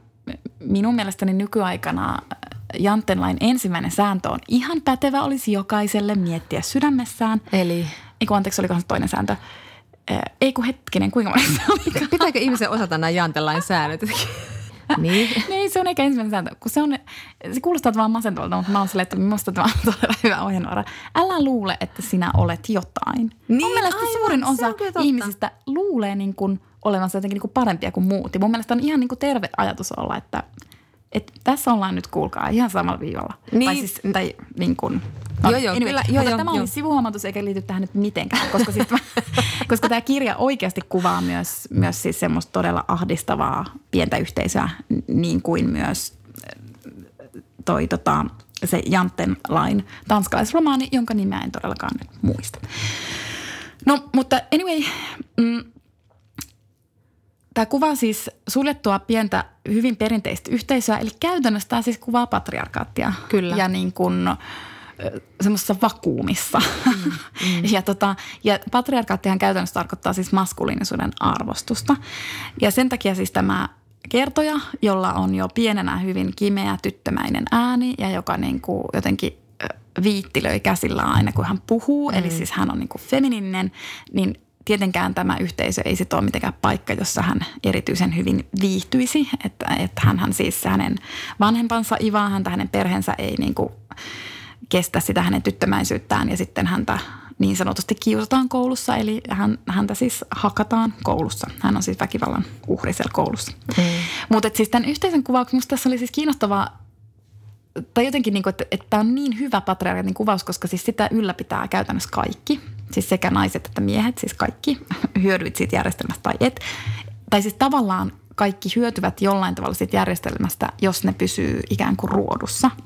minun mielestäni nykyaikana Janttenlain ensimmäinen sääntö on ihan pätevä olisi jokaiselle miettiä sydämessään. Eli? Eiku, anteeksi, oliko se toinen sääntö? Ei kun hetkinen, kuinka monessa se oli? Pitääkö ihmisen osata nämä Jantelain säännöt? <laughs> niin. niin, se on eikä ensimmäinen sääntö, kun se on, se kuulostaa vaan masentavalta, mutta mä oon silleen, että minusta tämä on todella <laughs> hyvä ohjenuora. Älä luule, että sinä olet jotain. Niin, mun mielestä aivan, suurin osa ihmisistä luulee niin kuin olevansa jotenkin niin kuin parempia kuin muut. Ja mun mielestä on ihan niin kuin terve ajatus olla, että – et tässä ollaan nyt, kuulkaa, ihan samalla viivalla. Niin. Tai siis, tai niin kuin, no, joo, joo, anyway, kyllä, joo, joo, tämä joo. oli sivuhuomautus eikä liity tähän nyt mitenkään, koska, siis, <laughs> koska tämä kirja oikeasti kuvaa myös, myös siis semmoista todella ahdistavaa pientä yhteisöä, niin kuin myös toi tota, se Jantten lain tanskalaisromaani, jonka nimeä en todellakaan nyt muista. No, mutta anyway, mm, Tämä kuvaa siis suljettua pientä, hyvin perinteistä yhteisöä, eli käytännössä tämä siis kuvaa patriarkaattia. Kyllä. Ja niin kuin, semmoisessa vakuumissa. Mm, mm. <laughs> ja, tota, ja patriarkaattihan käytännössä tarkoittaa siis maskuliinisuuden arvostusta. Ja sen takia siis tämä kertoja, jolla on jo pienenä hyvin kimeä tyttömäinen ääni ja joka niin kuin jotenkin viittilöi käsillä aina, kun hän puhuu. Mm. Eli siis hän on niin kuin femininen, niin tietenkään tämä yhteisö ei sit ole mitenkään paikka, jossa hän erityisen hyvin viihtyisi. Että, että hän siis hänen vanhempansa ivaa häntä, hänen perheensä ei niin kuin kestä sitä hänen tyttömäisyyttään ja sitten häntä niin sanotusti kiusataan koulussa, eli hän, häntä siis hakataan koulussa. Hän on siis väkivallan uhri siellä koulussa. Mm. Mutta siis tämän yhteisen kuvauksen, tässä oli siis kiinnostavaa tai jotenkin, niin kuin, että, että tämä on niin hyvä patriarkatin kuvaus, koska siis sitä ylläpitää käytännössä kaikki. Siis sekä naiset että miehet, siis kaikki <laughs> hyödyit siitä järjestelmästä tai et. Tai siis tavallaan kaikki hyötyvät jollain tavalla siitä järjestelmästä, jos ne pysyy ikään kuin ruodussa –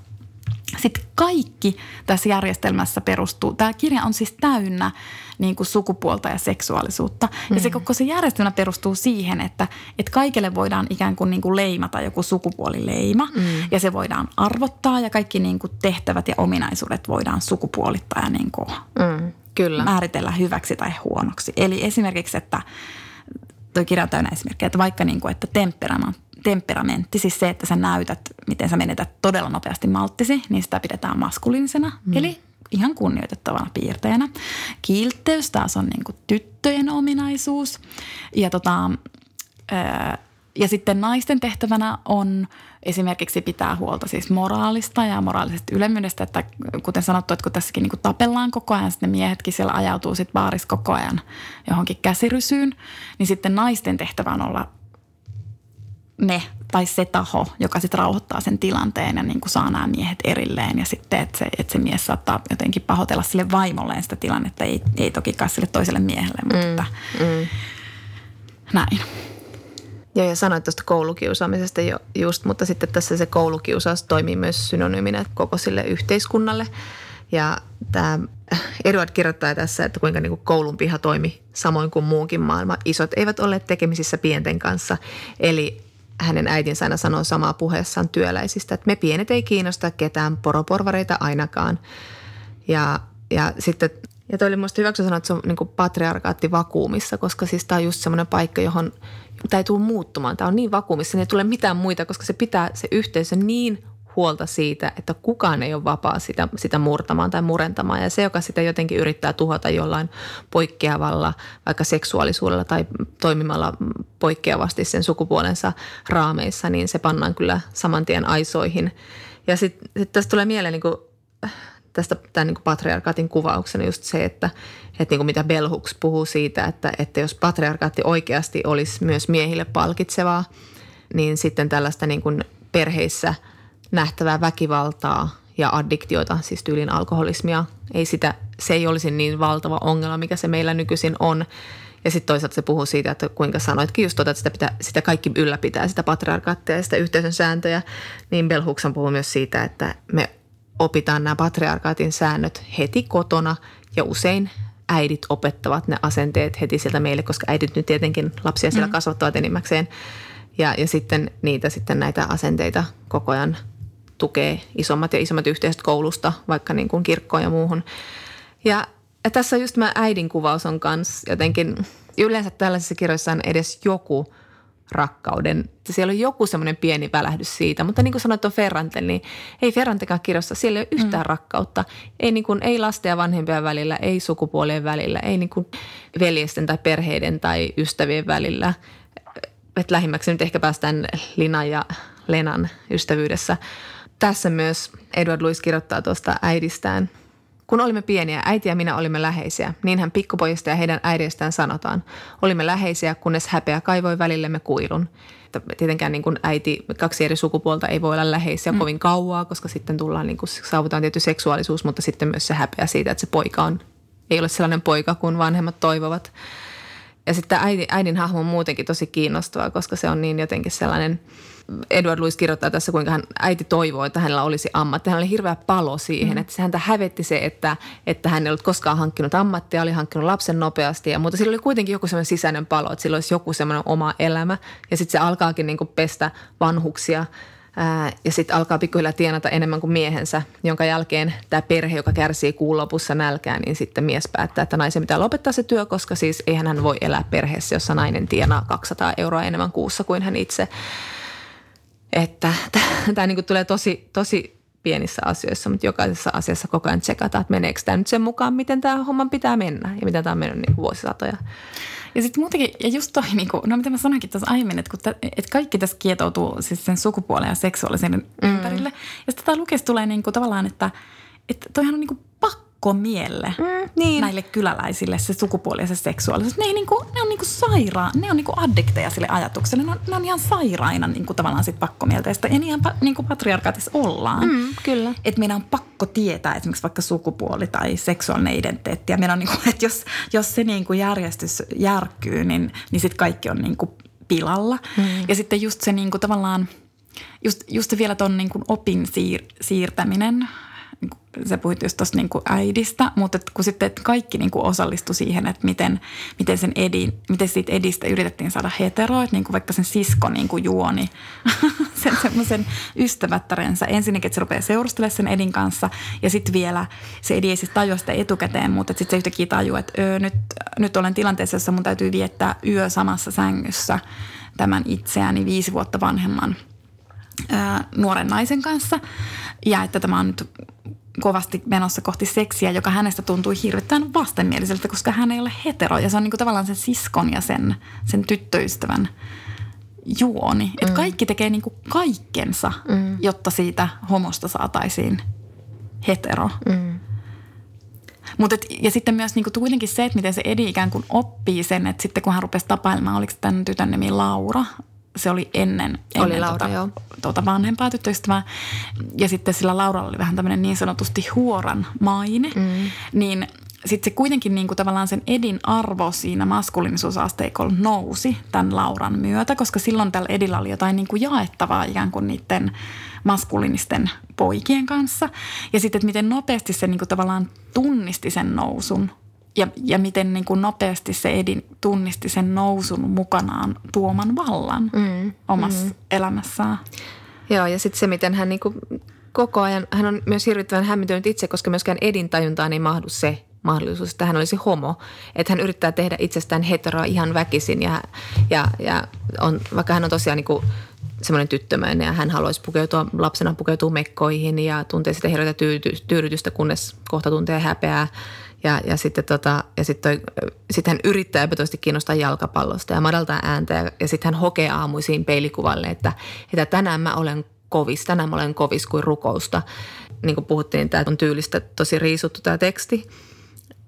sitten kaikki tässä järjestelmässä perustuu. Tämä kirja on siis täynnä niin kuin sukupuolta ja seksuaalisuutta. Mm. Ja se mm. koko se järjestelmä perustuu siihen, että, että kaikille voidaan ikään kuin, niin kuin leimata joku sukupuolileima. Mm. Ja se voidaan arvottaa ja kaikki niin kuin tehtävät ja ominaisuudet voidaan sukupuolittaa ja niin kuin mm. Kyllä. määritellä hyväksi tai huonoksi. Eli esimerkiksi, että tuo kirja on täynnä esimerkkejä, että vaikka niin kuin, että temperamentti temperamentti, siis se, että sä näytät, miten sä menetät todella nopeasti malttisi, niin sitä pidetään maskuliinisena, mm. eli ihan kunnioitettavana piirteenä. Kiilteys taas on niin kuin tyttöjen ominaisuus ja tota, ää, Ja sitten naisten tehtävänä on esimerkiksi pitää huolta siis moraalista ja moraalisesta ylemmyydestä, että kuten sanottu, että kun tässäkin niin tapellaan koko ajan, sitten ne miehetkin siellä ajautuu sitten baarissa koko ajan johonkin käsirysyyn, niin sitten naisten tehtävä on olla ne tai se taho, joka sitten rauhoittaa sen tilanteen ja niin kuin saa nämä miehet erilleen. Ja sitten, että se, että se mies saattaa jotenkin pahoitella sille vaimolleen sitä tilannetta, ei, ei tokikaan sille toiselle miehelle, mutta mm, että, mm. näin. Joo, ja sanoit tuosta koulukiusaamisesta jo just, mutta sitten tässä se koulukiusaus toimii myös synonyyminä koko sille yhteiskunnalle. Ja tämä Edward kirjoittaa tässä, että kuinka niin kuin koulun piha toimi samoin kuin muukin maailma. Isot eivät ole tekemisissä pienten kanssa. Eli hänen äitinsä aina sanoo samaa puheessaan työläisistä, että me pienet ei kiinnosta ketään poroporvareita ainakaan. Ja, ja sitten ja toi oli minusta hyvä, kun sanoa, että se on niin patriarkaatti vakuumissa, koska siis tämä on just semmoinen paikka, johon tämä ei tule muuttumaan. Tämä on niin vakuumissa, ei tule mitään muita, koska se pitää se yhteisö niin huolta siitä, että kukaan ei ole vapaa sitä, sitä murtamaan tai murentamaan. Ja se, joka sitä jotenkin yrittää tuhota jollain poikkeavalla, vaikka seksuaalisuudella tai toimimalla poikkeavasti sen sukupuolensa raameissa, niin se pannaan kyllä saman tien aisoihin. Ja sitten sit tästä tulee mieleen niin kuin, tästä tämän niin patriarkaatin kuvauksena just se, että, että niin kuin mitä Bell Hooks puhuu siitä, että, että jos patriarkaatti oikeasti olisi myös miehille palkitsevaa, niin sitten tällaista niin kuin perheissä – nähtävää väkivaltaa ja addiktioita, siis tyylin alkoholismia. Ei sitä, se ei olisi niin valtava ongelma, mikä se meillä nykyisin on. Ja sitten toisaalta se puhuu siitä, että kuinka sanoitkin just tuota, että sitä, pitää, sitä kaikki ylläpitää, sitä patriarkaattia ja sitä yhteisön sääntöjä. Niin Bell Hooksan puhuu myös siitä, että me opitaan nämä patriarkaatin säännöt heti kotona ja usein äidit opettavat ne asenteet heti sieltä meille, koska äidit nyt tietenkin lapsia siellä mm. kasvattavat enimmäkseen. Ja, ja sitten niitä sitten näitä asenteita koko ajan – tukee isommat ja isommat yhteisöt koulusta, vaikka niin kuin kirkkoon ja muuhun. Ja, ja tässä just mä äidin kuvaus on kanssa jotenkin, yleensä tällaisissa kirjoissa on edes joku rakkauden. Siellä on joku semmoinen pieni välähdys siitä, mutta niin kuin sanoit tuon Ferranten, niin ei Ferrantekaan kirjassa, siellä ei ole yhtään mm. rakkautta. Ei, niin kuin, ei lasten ja vanhempien välillä, ei sukupuolien välillä, ei niin kuin veljesten tai perheiden tai ystävien välillä. Et lähimmäksi nyt ehkä päästään Linan ja Lenan ystävyydessä – tässä myös Edward Louis kirjoittaa tuosta äidistään. Kun olimme pieniä, äiti ja minä olimme läheisiä. Niinhän pikkupojista ja heidän äideistään sanotaan. Olimme läheisiä, kunnes häpeä kaivoi välillemme kuilun. Tietenkään niin kuin äiti, kaksi eri sukupuolta ei voi olla läheisiä mm. kovin kauaa, koska sitten tullaan, niin kuin, saavutaan tietty seksuaalisuus, mutta sitten myös se häpeä siitä, että se poika on, ei ole sellainen poika kuin vanhemmat toivovat. Ja sitten äidin, äidin hahmo on muutenkin tosi kiinnostava, koska se on niin jotenkin sellainen – Edward Louis kirjoittaa tässä, kuinka hän, äiti toivoo, että hänellä olisi ammatti. Hän oli hirveä palo siihen, mm. että häntä hävetti se, että, että hän ei ollut koskaan hankkinut ammattia, oli hankkinut lapsen nopeasti. Ja, mutta sillä oli kuitenkin joku semmoinen sisäinen palo, että sillä olisi joku semmoinen oma elämä. Ja sitten se alkaakin niin kuin pestä vanhuksia – ja sitten alkaa pikkuhiljaa tienata enemmän kuin miehensä, jonka jälkeen tämä perhe, joka kärsii kuun lopussa nälkään, niin sitten mies päättää, että naisen pitää lopettaa se työ, koska siis eihän hän voi elää perheessä, jossa nainen tienaa 200 euroa enemmän kuussa kuin hän itse. Että tämä niin tulee tosi, tosi pienissä asioissa, mutta jokaisessa asiassa koko ajan tsekataan, että meneekö tämä nyt sen mukaan, miten tämä homman pitää mennä ja miten tämä on mennyt niin vuosisatoja. Ja sitten muutenkin, ja just toi, niin kuin, no mitä mä sanoinkin tuossa aiemmin, että, kun tä, että kaikki tässä kietoutuu siis sen sukupuolen ja seksuaalisen mm. ympärille. Ja sitten tämä lukes tulee niin kuin, tavallaan, että, että toihan on niin kuin pakkomielle mm, niin. näille kyläläisille se sukupuoli ja se seksuaalisuus. Ne, ei niinku, ne on niinku sairaan, ne on niinku addikteja sille ajatukselle. Ne on, ne on ihan sairaina niinku tavallaan sit pakkomieltä. Ja, ihan niinku patriarkaatissa ollaan. Mm, kyllä. Että meidän on pakko tietää esimerkiksi vaikka sukupuoli tai seksuaalinen identiteetti. Ja meidän on niinku, <laughs> että jos, jos se niinku järjestys järkkyy, niin, niin sitten kaikki on niinku pilalla. Mm. Ja sitten just se niinku tavallaan, just, just vielä tuon niinku opin siir, siirtäminen – sä puhuit just tuosta niin äidistä, mutta kun sitten kaikki niin kuin osallistui siihen, että miten, miten, sen edi, miten siitä edistä yritettiin saada niin kuin vaikka sen sisko niin kuin juoni <laughs> sen semmoisen ystävättärensä. Ensinnäkin, että se rupeaa seurustelemaan sen edin kanssa ja sitten vielä se edi ei siis tajua sitä etukäteen, mutta sitten se yhtäkkiä tajuu, että öö, nyt, nyt olen tilanteessa, jossa mun täytyy viettää yö samassa sängyssä tämän itseäni viisi vuotta vanhemman nuoren naisen kanssa ja että tämä on nyt kovasti menossa kohti seksiä, joka hänestä tuntui hirvittävän vastenmieliseltä, koska hän ei ole hetero. Ja se on niin kuin tavallaan sen siskon ja sen, sen tyttöystävän juoni. Että kaikki tekee niin kuin kaikkensa, mm. jotta siitä homosta saataisiin hetero. Mm. Mut et, ja sitten myös niin kuin, kuitenkin se, että miten se Edi ikään kuin oppii sen, että sitten kun hän rupesi tapailemaan, oliko tämän tytön nimi Laura, se oli ennen, Oli ennen Laura, tota, joo. tuota vanhempaa tyttöystävää. Ja sitten sillä Lauralla oli vähän tämmöinen niin sanotusti huoran maine. Mm. Niin sitten se kuitenkin niin kuin tavallaan sen Edin arvo siinä maskuliinisuusasteikolla nousi tämän Lauran myötä, koska silloin tällä Edillä oli jotain niin kuin jaettavaa ikään kuin niiden maskuliinisten poikien kanssa. Ja sitten, että miten nopeasti se niin kuin tavallaan tunnisti sen nousun ja, ja miten niin kuin nopeasti se Edin tunnisti sen nousun mukanaan tuoman vallan mm, omassa mm. elämässään. Joo, ja sitten se, miten hän niinku koko ajan, hän on myös hirvittävän hämmentynyt itse, koska myöskään Edin tajuntaan ei mahdu se mahdollisuus, että hän olisi homo. Että hän yrittää tehdä itsestään heteroa ihan väkisin ja, ja, ja on, vaikka hän on tosiaan niinku semmoinen tyttömäinen ja hän haluaisi pukeutua, lapsena pukeutua mekkoihin ja tuntee sitä hirveätä tyydy- tyydytystä, kunnes kohta tuntee häpeää. Ja, ja sitten tota, ja sit toi, sit hän yrittää epätoisesti kiinnostaa jalkapallosta ja madaltaa ääntä ja, ja sitten hän hokee aamuisiin peilikuvalle, että, että tänään mä olen kovis, tänään mä olen kovis kuin rukousta. Niin kuin puhuttiin, tämä on tyylistä tosi riisuttu tämä teksti,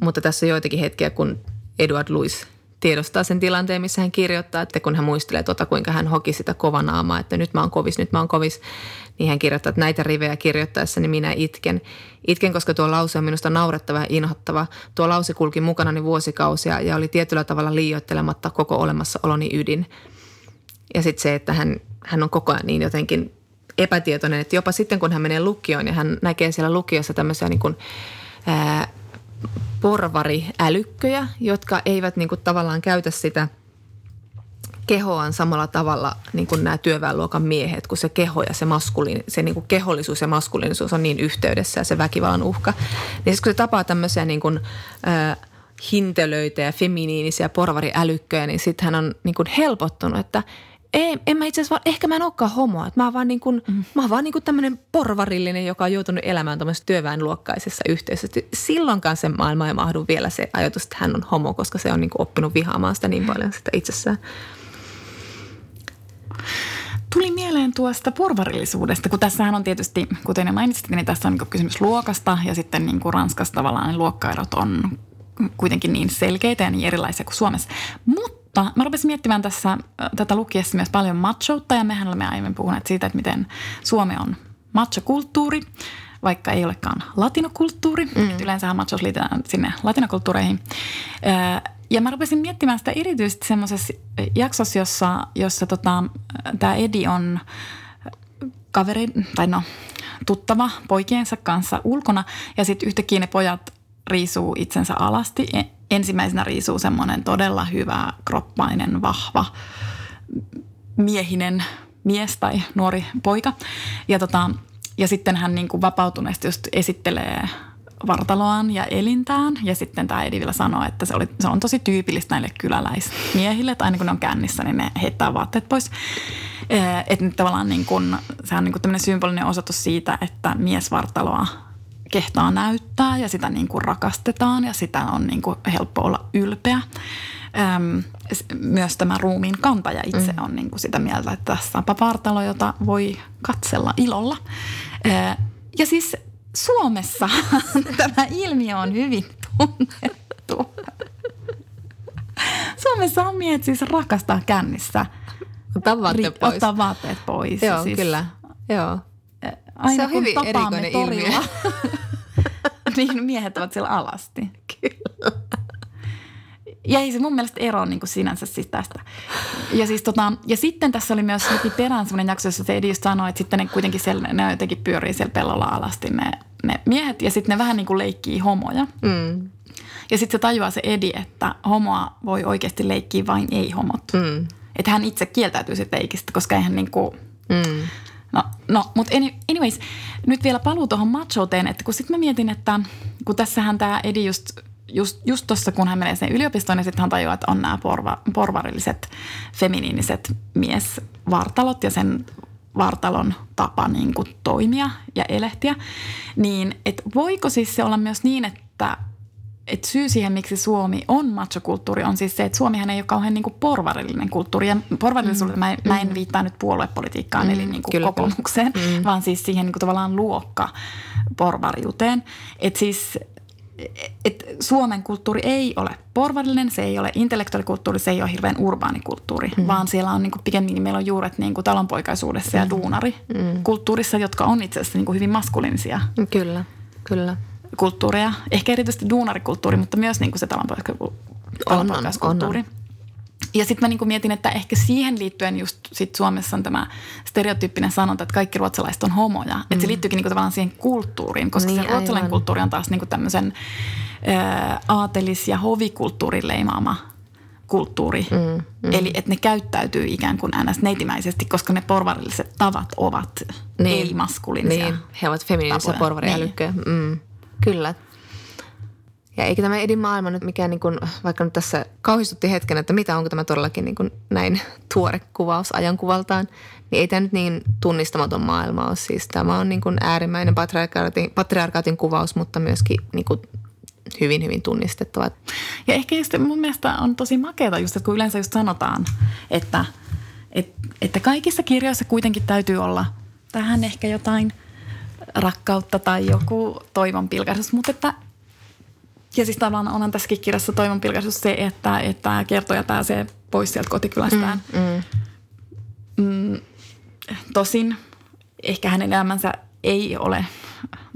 mutta tässä on joitakin hetkiä, kun Edward Louis tiedostaa sen tilanteen, missä hän kirjoittaa, että kun hän muistelee tota, kuinka hän hoki sitä kovanaamaa, että nyt mä oon kovis, nyt mä oon kovis, niin hän kirjoittaa, että näitä rivejä kirjoittaessani minä itken. Itken, koska tuo lause on minusta naurettava ja inhottava. Tuo lause kulki mukanani vuosikausia ja oli tietyllä tavalla liioittelematta koko olemassaoloni ydin. Ja sitten se, että hän, hän on koko ajan niin jotenkin epätietoinen, että jopa sitten kun hän menee lukioon ja hän näkee siellä lukiossa tämmöisiä niin kuin, ää, porvariälykköjä, jotka eivät niin kuin tavallaan käytä sitä kehoaan samalla tavalla niin kuin nämä työväenluokan miehet, kun se keho ja se, maskuliin, se niin kuin kehollisuus ja maskuliinisuus on niin yhteydessä ja se väkivallan uhka. Niin siis kun se tapaa tämmöisiä niin kuin, äh, hintelöitä ja feminiinisiä porvariälykköjä, niin sitten hän on niin kuin helpottunut, että ei, en mä itse asiassa, vaan, ehkä mä en olekaan homoa. Että mä oon vaan, niin kuin, mm. mä oon vaan niin kuin tämmöinen porvarillinen, joka on joutunut elämään tämmöisessä työväenluokkaisessa yhteisössä. Silloinkaan se maailma ei mahdu vielä se ajatus, että hän on homo, koska se on niin kuin oppinut vihaamaan sitä niin paljon sitä itsessään. Tuli mieleen tuosta porvarillisuudesta, kun tässähän on tietysti, kuten jo mainitsit, niin tässä on niin kysymys luokasta ja sitten niin kuin Ranskassa tavallaan ne luokkaerot on kuitenkin niin selkeitä ja niin erilaisia kuin Suomessa. Mutta mä rupesin miettimään tässä tätä lukiessa myös paljon machoutta ja mehän olemme aiemmin puhuneet siitä, että miten Suomi on machokulttuuri, vaikka ei olekaan latinokulttuuri. Mm. Yleensähän machos liitetään sinne latinokulttuureihin. Äh, ja mä rupesin miettimään sitä erityisesti semmoisessa jaksossa, jossa, jossa tota, tämä Edi on kaveri, tai no tuttava poikiensa kanssa ulkona ja sitten yhtäkkiä ne pojat riisuu itsensä alasti. E- Ensimmäisenä riisuu semmoinen todella hyvä, kroppainen, vahva, miehinen mies tai nuori poika. Ja, tota, ja sitten hän niin kuin vapautuneesti just esittelee vartaloaan ja elintään. Ja sitten tämä Edi vielä sanoo, että se, oli, se on tosi tyypillistä näille kyläläismiehille, että aina kun ne on kännissä, niin ne heittää vaatteet pois. Että nyt tavallaan niin kuin, se on niin tämmöinen symbolinen osoitus siitä, että miesvartaloa kehtaa näyttää ja sitä niin kuin rakastetaan ja sitä on niin kuin helppo olla ylpeä. Öm, myös tämä ruumiin kantaja itse mm. on niin kuin sitä mieltä, että tässä on vartalo, jota voi katsella ilolla. Ö, ja siis Suomessa <laughs> tämä ilmiö on hyvin tunnettu. Suomessa on miehet siis rakastaa kännissä. Ottaa vaatteet pois. Ottaa vaatteet pois. Joo, siis, kyllä. Joo. Aina Se on kun hyvin tapaamme erikoinen torilla, ilmiö. <laughs> niin miehet ovat siellä alasti. Ja ei se mun mielestä ero niin kuin sinänsä siis tästä. Ja, siis tota, ja sitten tässä oli myös heti perään semmoinen jakso, jossa se Edi just sanoi, että sitten ne kuitenkin siellä, ne jotenkin pyörii siellä pellolla alasti ne, ne miehet. Ja sitten ne vähän niin kuin leikkii homoja. Mm. Ja sitten se tajuaa se Edi, että homoa voi oikeasti leikkiä vain ei-homot. Mm. Että hän itse kieltäytyy siitä leikistä, koska eihän niin kuin, Mm. No, no mutta anyways, nyt vielä paluu tuohon machouteen, että kun sitten mä mietin, että kun tässähän tämä Edi just, just, just tuossa, kun hän menee sen yliopistoon, niin sitten hän tajuaa, että on nämä porva, porvarilliset, feminiiniset miesvartalot ja sen vartalon tapa niin kuin toimia ja elehtiä, niin että voiko siis se olla myös niin, että et syy siihen, miksi Suomi on machokulttuuri, on siis se, että Suomihan ei ole kauhean niin kuin porvarillinen kulttuuri. Ja porvarillisuudelle mä, mä en viittaa nyt puoluepolitiikkaan, mm, eli niin kuin kyllä, kokoomukseen, kyllä. Mm. vaan siis siihen niin kuin tavallaan luokka porvariuteen. Että siis et Suomen kulttuuri ei ole porvarillinen, se ei ole intellektuaalikulttuuri, se ei ole hirveän urbaanikulttuuri, mm. vaan siellä on niin kuin pikemminkin meillä on juuret niin kuin talonpoikaisuudessa ja mm. duunarikulttuurissa, jotka on itse asiassa niin kuin hyvin maskuliinisia. Kyllä, kyllä kulttuureja, ehkä erityisesti duunarikulttuuri, mutta myös niin kuin se talonpoikaiskulttuuri. Ja sitten mä niin mietin, että ehkä siihen liittyen just sit Suomessa on tämä stereotyyppinen sanonta, että kaikki ruotsalaiset on homoja. Mm. Että se liittyykin niin tavallaan siihen kulttuuriin, koska niin, se ruotsalainen kulttuuri on taas niin tämmöisen aatelis- ja hovikulttuurin leimaama kulttuuri. Mm, mm. Eli että ne käyttäytyy ikään kuin ns. neitimäisesti, koska ne porvarilliset tavat ovat niin, ei-maskuliinisia. Niin, he ovat feminiinisiä porvariälykköjä. Niin. Mm. Kyllä. Ja eikä tämä Edin maailma nyt mikään, niin kuin, vaikka nyt tässä kauhistutti hetken, että mitä onko tämä todellakin niin kuin näin tuore kuvaus ajankuvaltaan, niin ei tämä nyt niin tunnistamaton maailma ole. Siis tämä on niin kuin äärimmäinen patriarkaatin, patriarkaatin kuvaus, mutta myöskin niin kuin hyvin, hyvin tunnistettava. Ja ehkä just mun mielestä on tosi makeata just, että kun yleensä just sanotaan, että, että, että kaikissa kirjoissa kuitenkin täytyy olla tähän ehkä jotain – rakkautta tai joku toivon pilkahdus, mutta että ja siis tavallaan onhan tässäkin kirjassa toivon pilkahdus se, että, että kertoja pääsee pois sieltä kotikylästään. Mm, mm. Mm, tosin ehkä hänen elämänsä ei ole,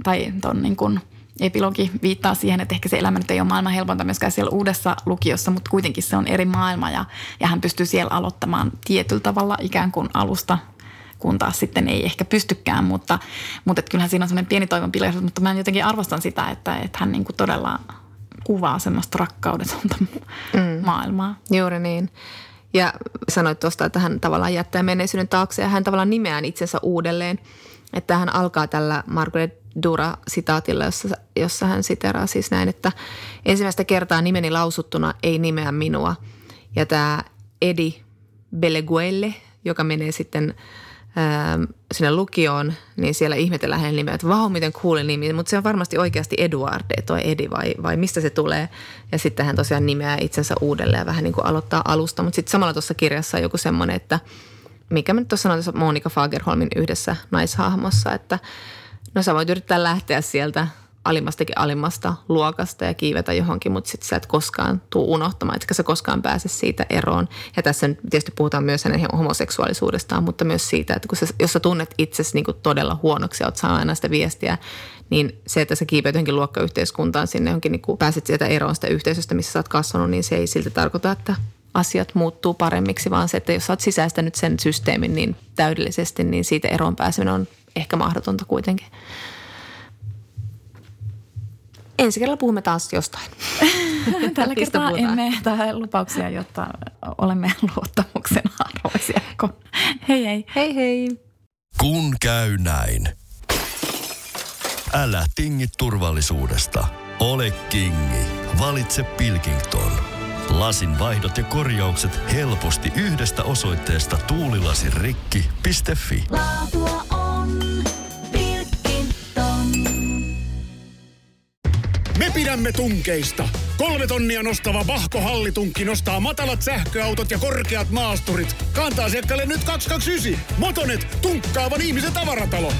tai ton niin kuin epilogi viittaa siihen, että ehkä se elämä nyt ei ole maailman helpointa myöskään siellä uudessa lukiossa, mutta kuitenkin se on eri maailma ja, ja hän pystyy siellä aloittamaan tietyllä tavalla ikään kuin alusta kun taas sitten ei ehkä pystykään, mutta, mutta kyllähän siinä on semmoinen pieni toivon mutta mä jotenkin arvostan sitä, että, että hän niin kuin todella kuvaa semmoista rakkaudetonta mm. maailmaa. Juuri niin. Ja sanoit tuosta, että hän tavallaan jättää menneisyyden taakse ja hän tavallaan nimeää itsensä uudelleen. Että hän alkaa tällä Margaret Dura-sitaatilla, jossa, jossa hän siteraa siis näin, että ensimmäistä kertaa nimeni lausuttuna ei nimeä minua. Ja tämä Edi Beleguelle, joka menee sitten sinne lukioon, niin siellä ihmetellään hänen nimeä, että vau, miten cool nimi, mutta se on varmasti oikeasti Eduard, toi Edi vai, vai mistä se tulee. Ja sitten hän tosiaan nimeää itsensä uudelleen ja vähän niin kuin aloittaa alusta, mutta sitten samalla tuossa kirjassa on joku semmoinen, että mikä mä nyt tuossa sanoin Monika Fagerholmin yhdessä naishahmossa, että no sä voit yrittää lähteä sieltä alimmastakin alimmasta luokasta ja kiivetä johonkin, mutta sitten sä et koskaan tuu unohtamaan, etkä sä koskaan pääse siitä eroon. Ja tässä nyt tietysti puhutaan myös hänen homoseksuaalisuudestaan, mutta myös siitä, että kun sä, jos sä tunnet itsesi niin kuin todella huonoksi ja oot saanut aina sitä viestiä, niin se, että sä kiipeät johonkin luokkayhteiskuntaan sinne johonkin, niin pääset sieltä eroon sitä yhteisöstä, missä sä oot kasvanut, niin se ei silti tarkoita, että asiat muuttuu paremmiksi, vaan se, että jos sä oot sisäistänyt sen systeemin niin täydellisesti, niin siitä eroon pääseminen on ehkä mahdotonta kuitenkin ensi kerralla puhumme taas jostain. <laughs> Tällä kertaa emme tähän lupauksia, jotta olemme luottamuksen arvoisia. <laughs> Hei hei. Hei hei. Kun käy näin. Älä tingi turvallisuudesta. Ole kingi. Valitse Pilkington. Lasin vaihdot ja korjaukset helposti yhdestä osoitteesta tuulilasirikki.fi. Laatua on. Me pidämme tunkeista. Kolme tonnia nostava Vahko Hallitunkki nostaa matalat sähköautot ja korkeat maasturit. Kantaa asiakkaalle nyt 229. Motonet, tunkkaavan ihmisen tavaratalo.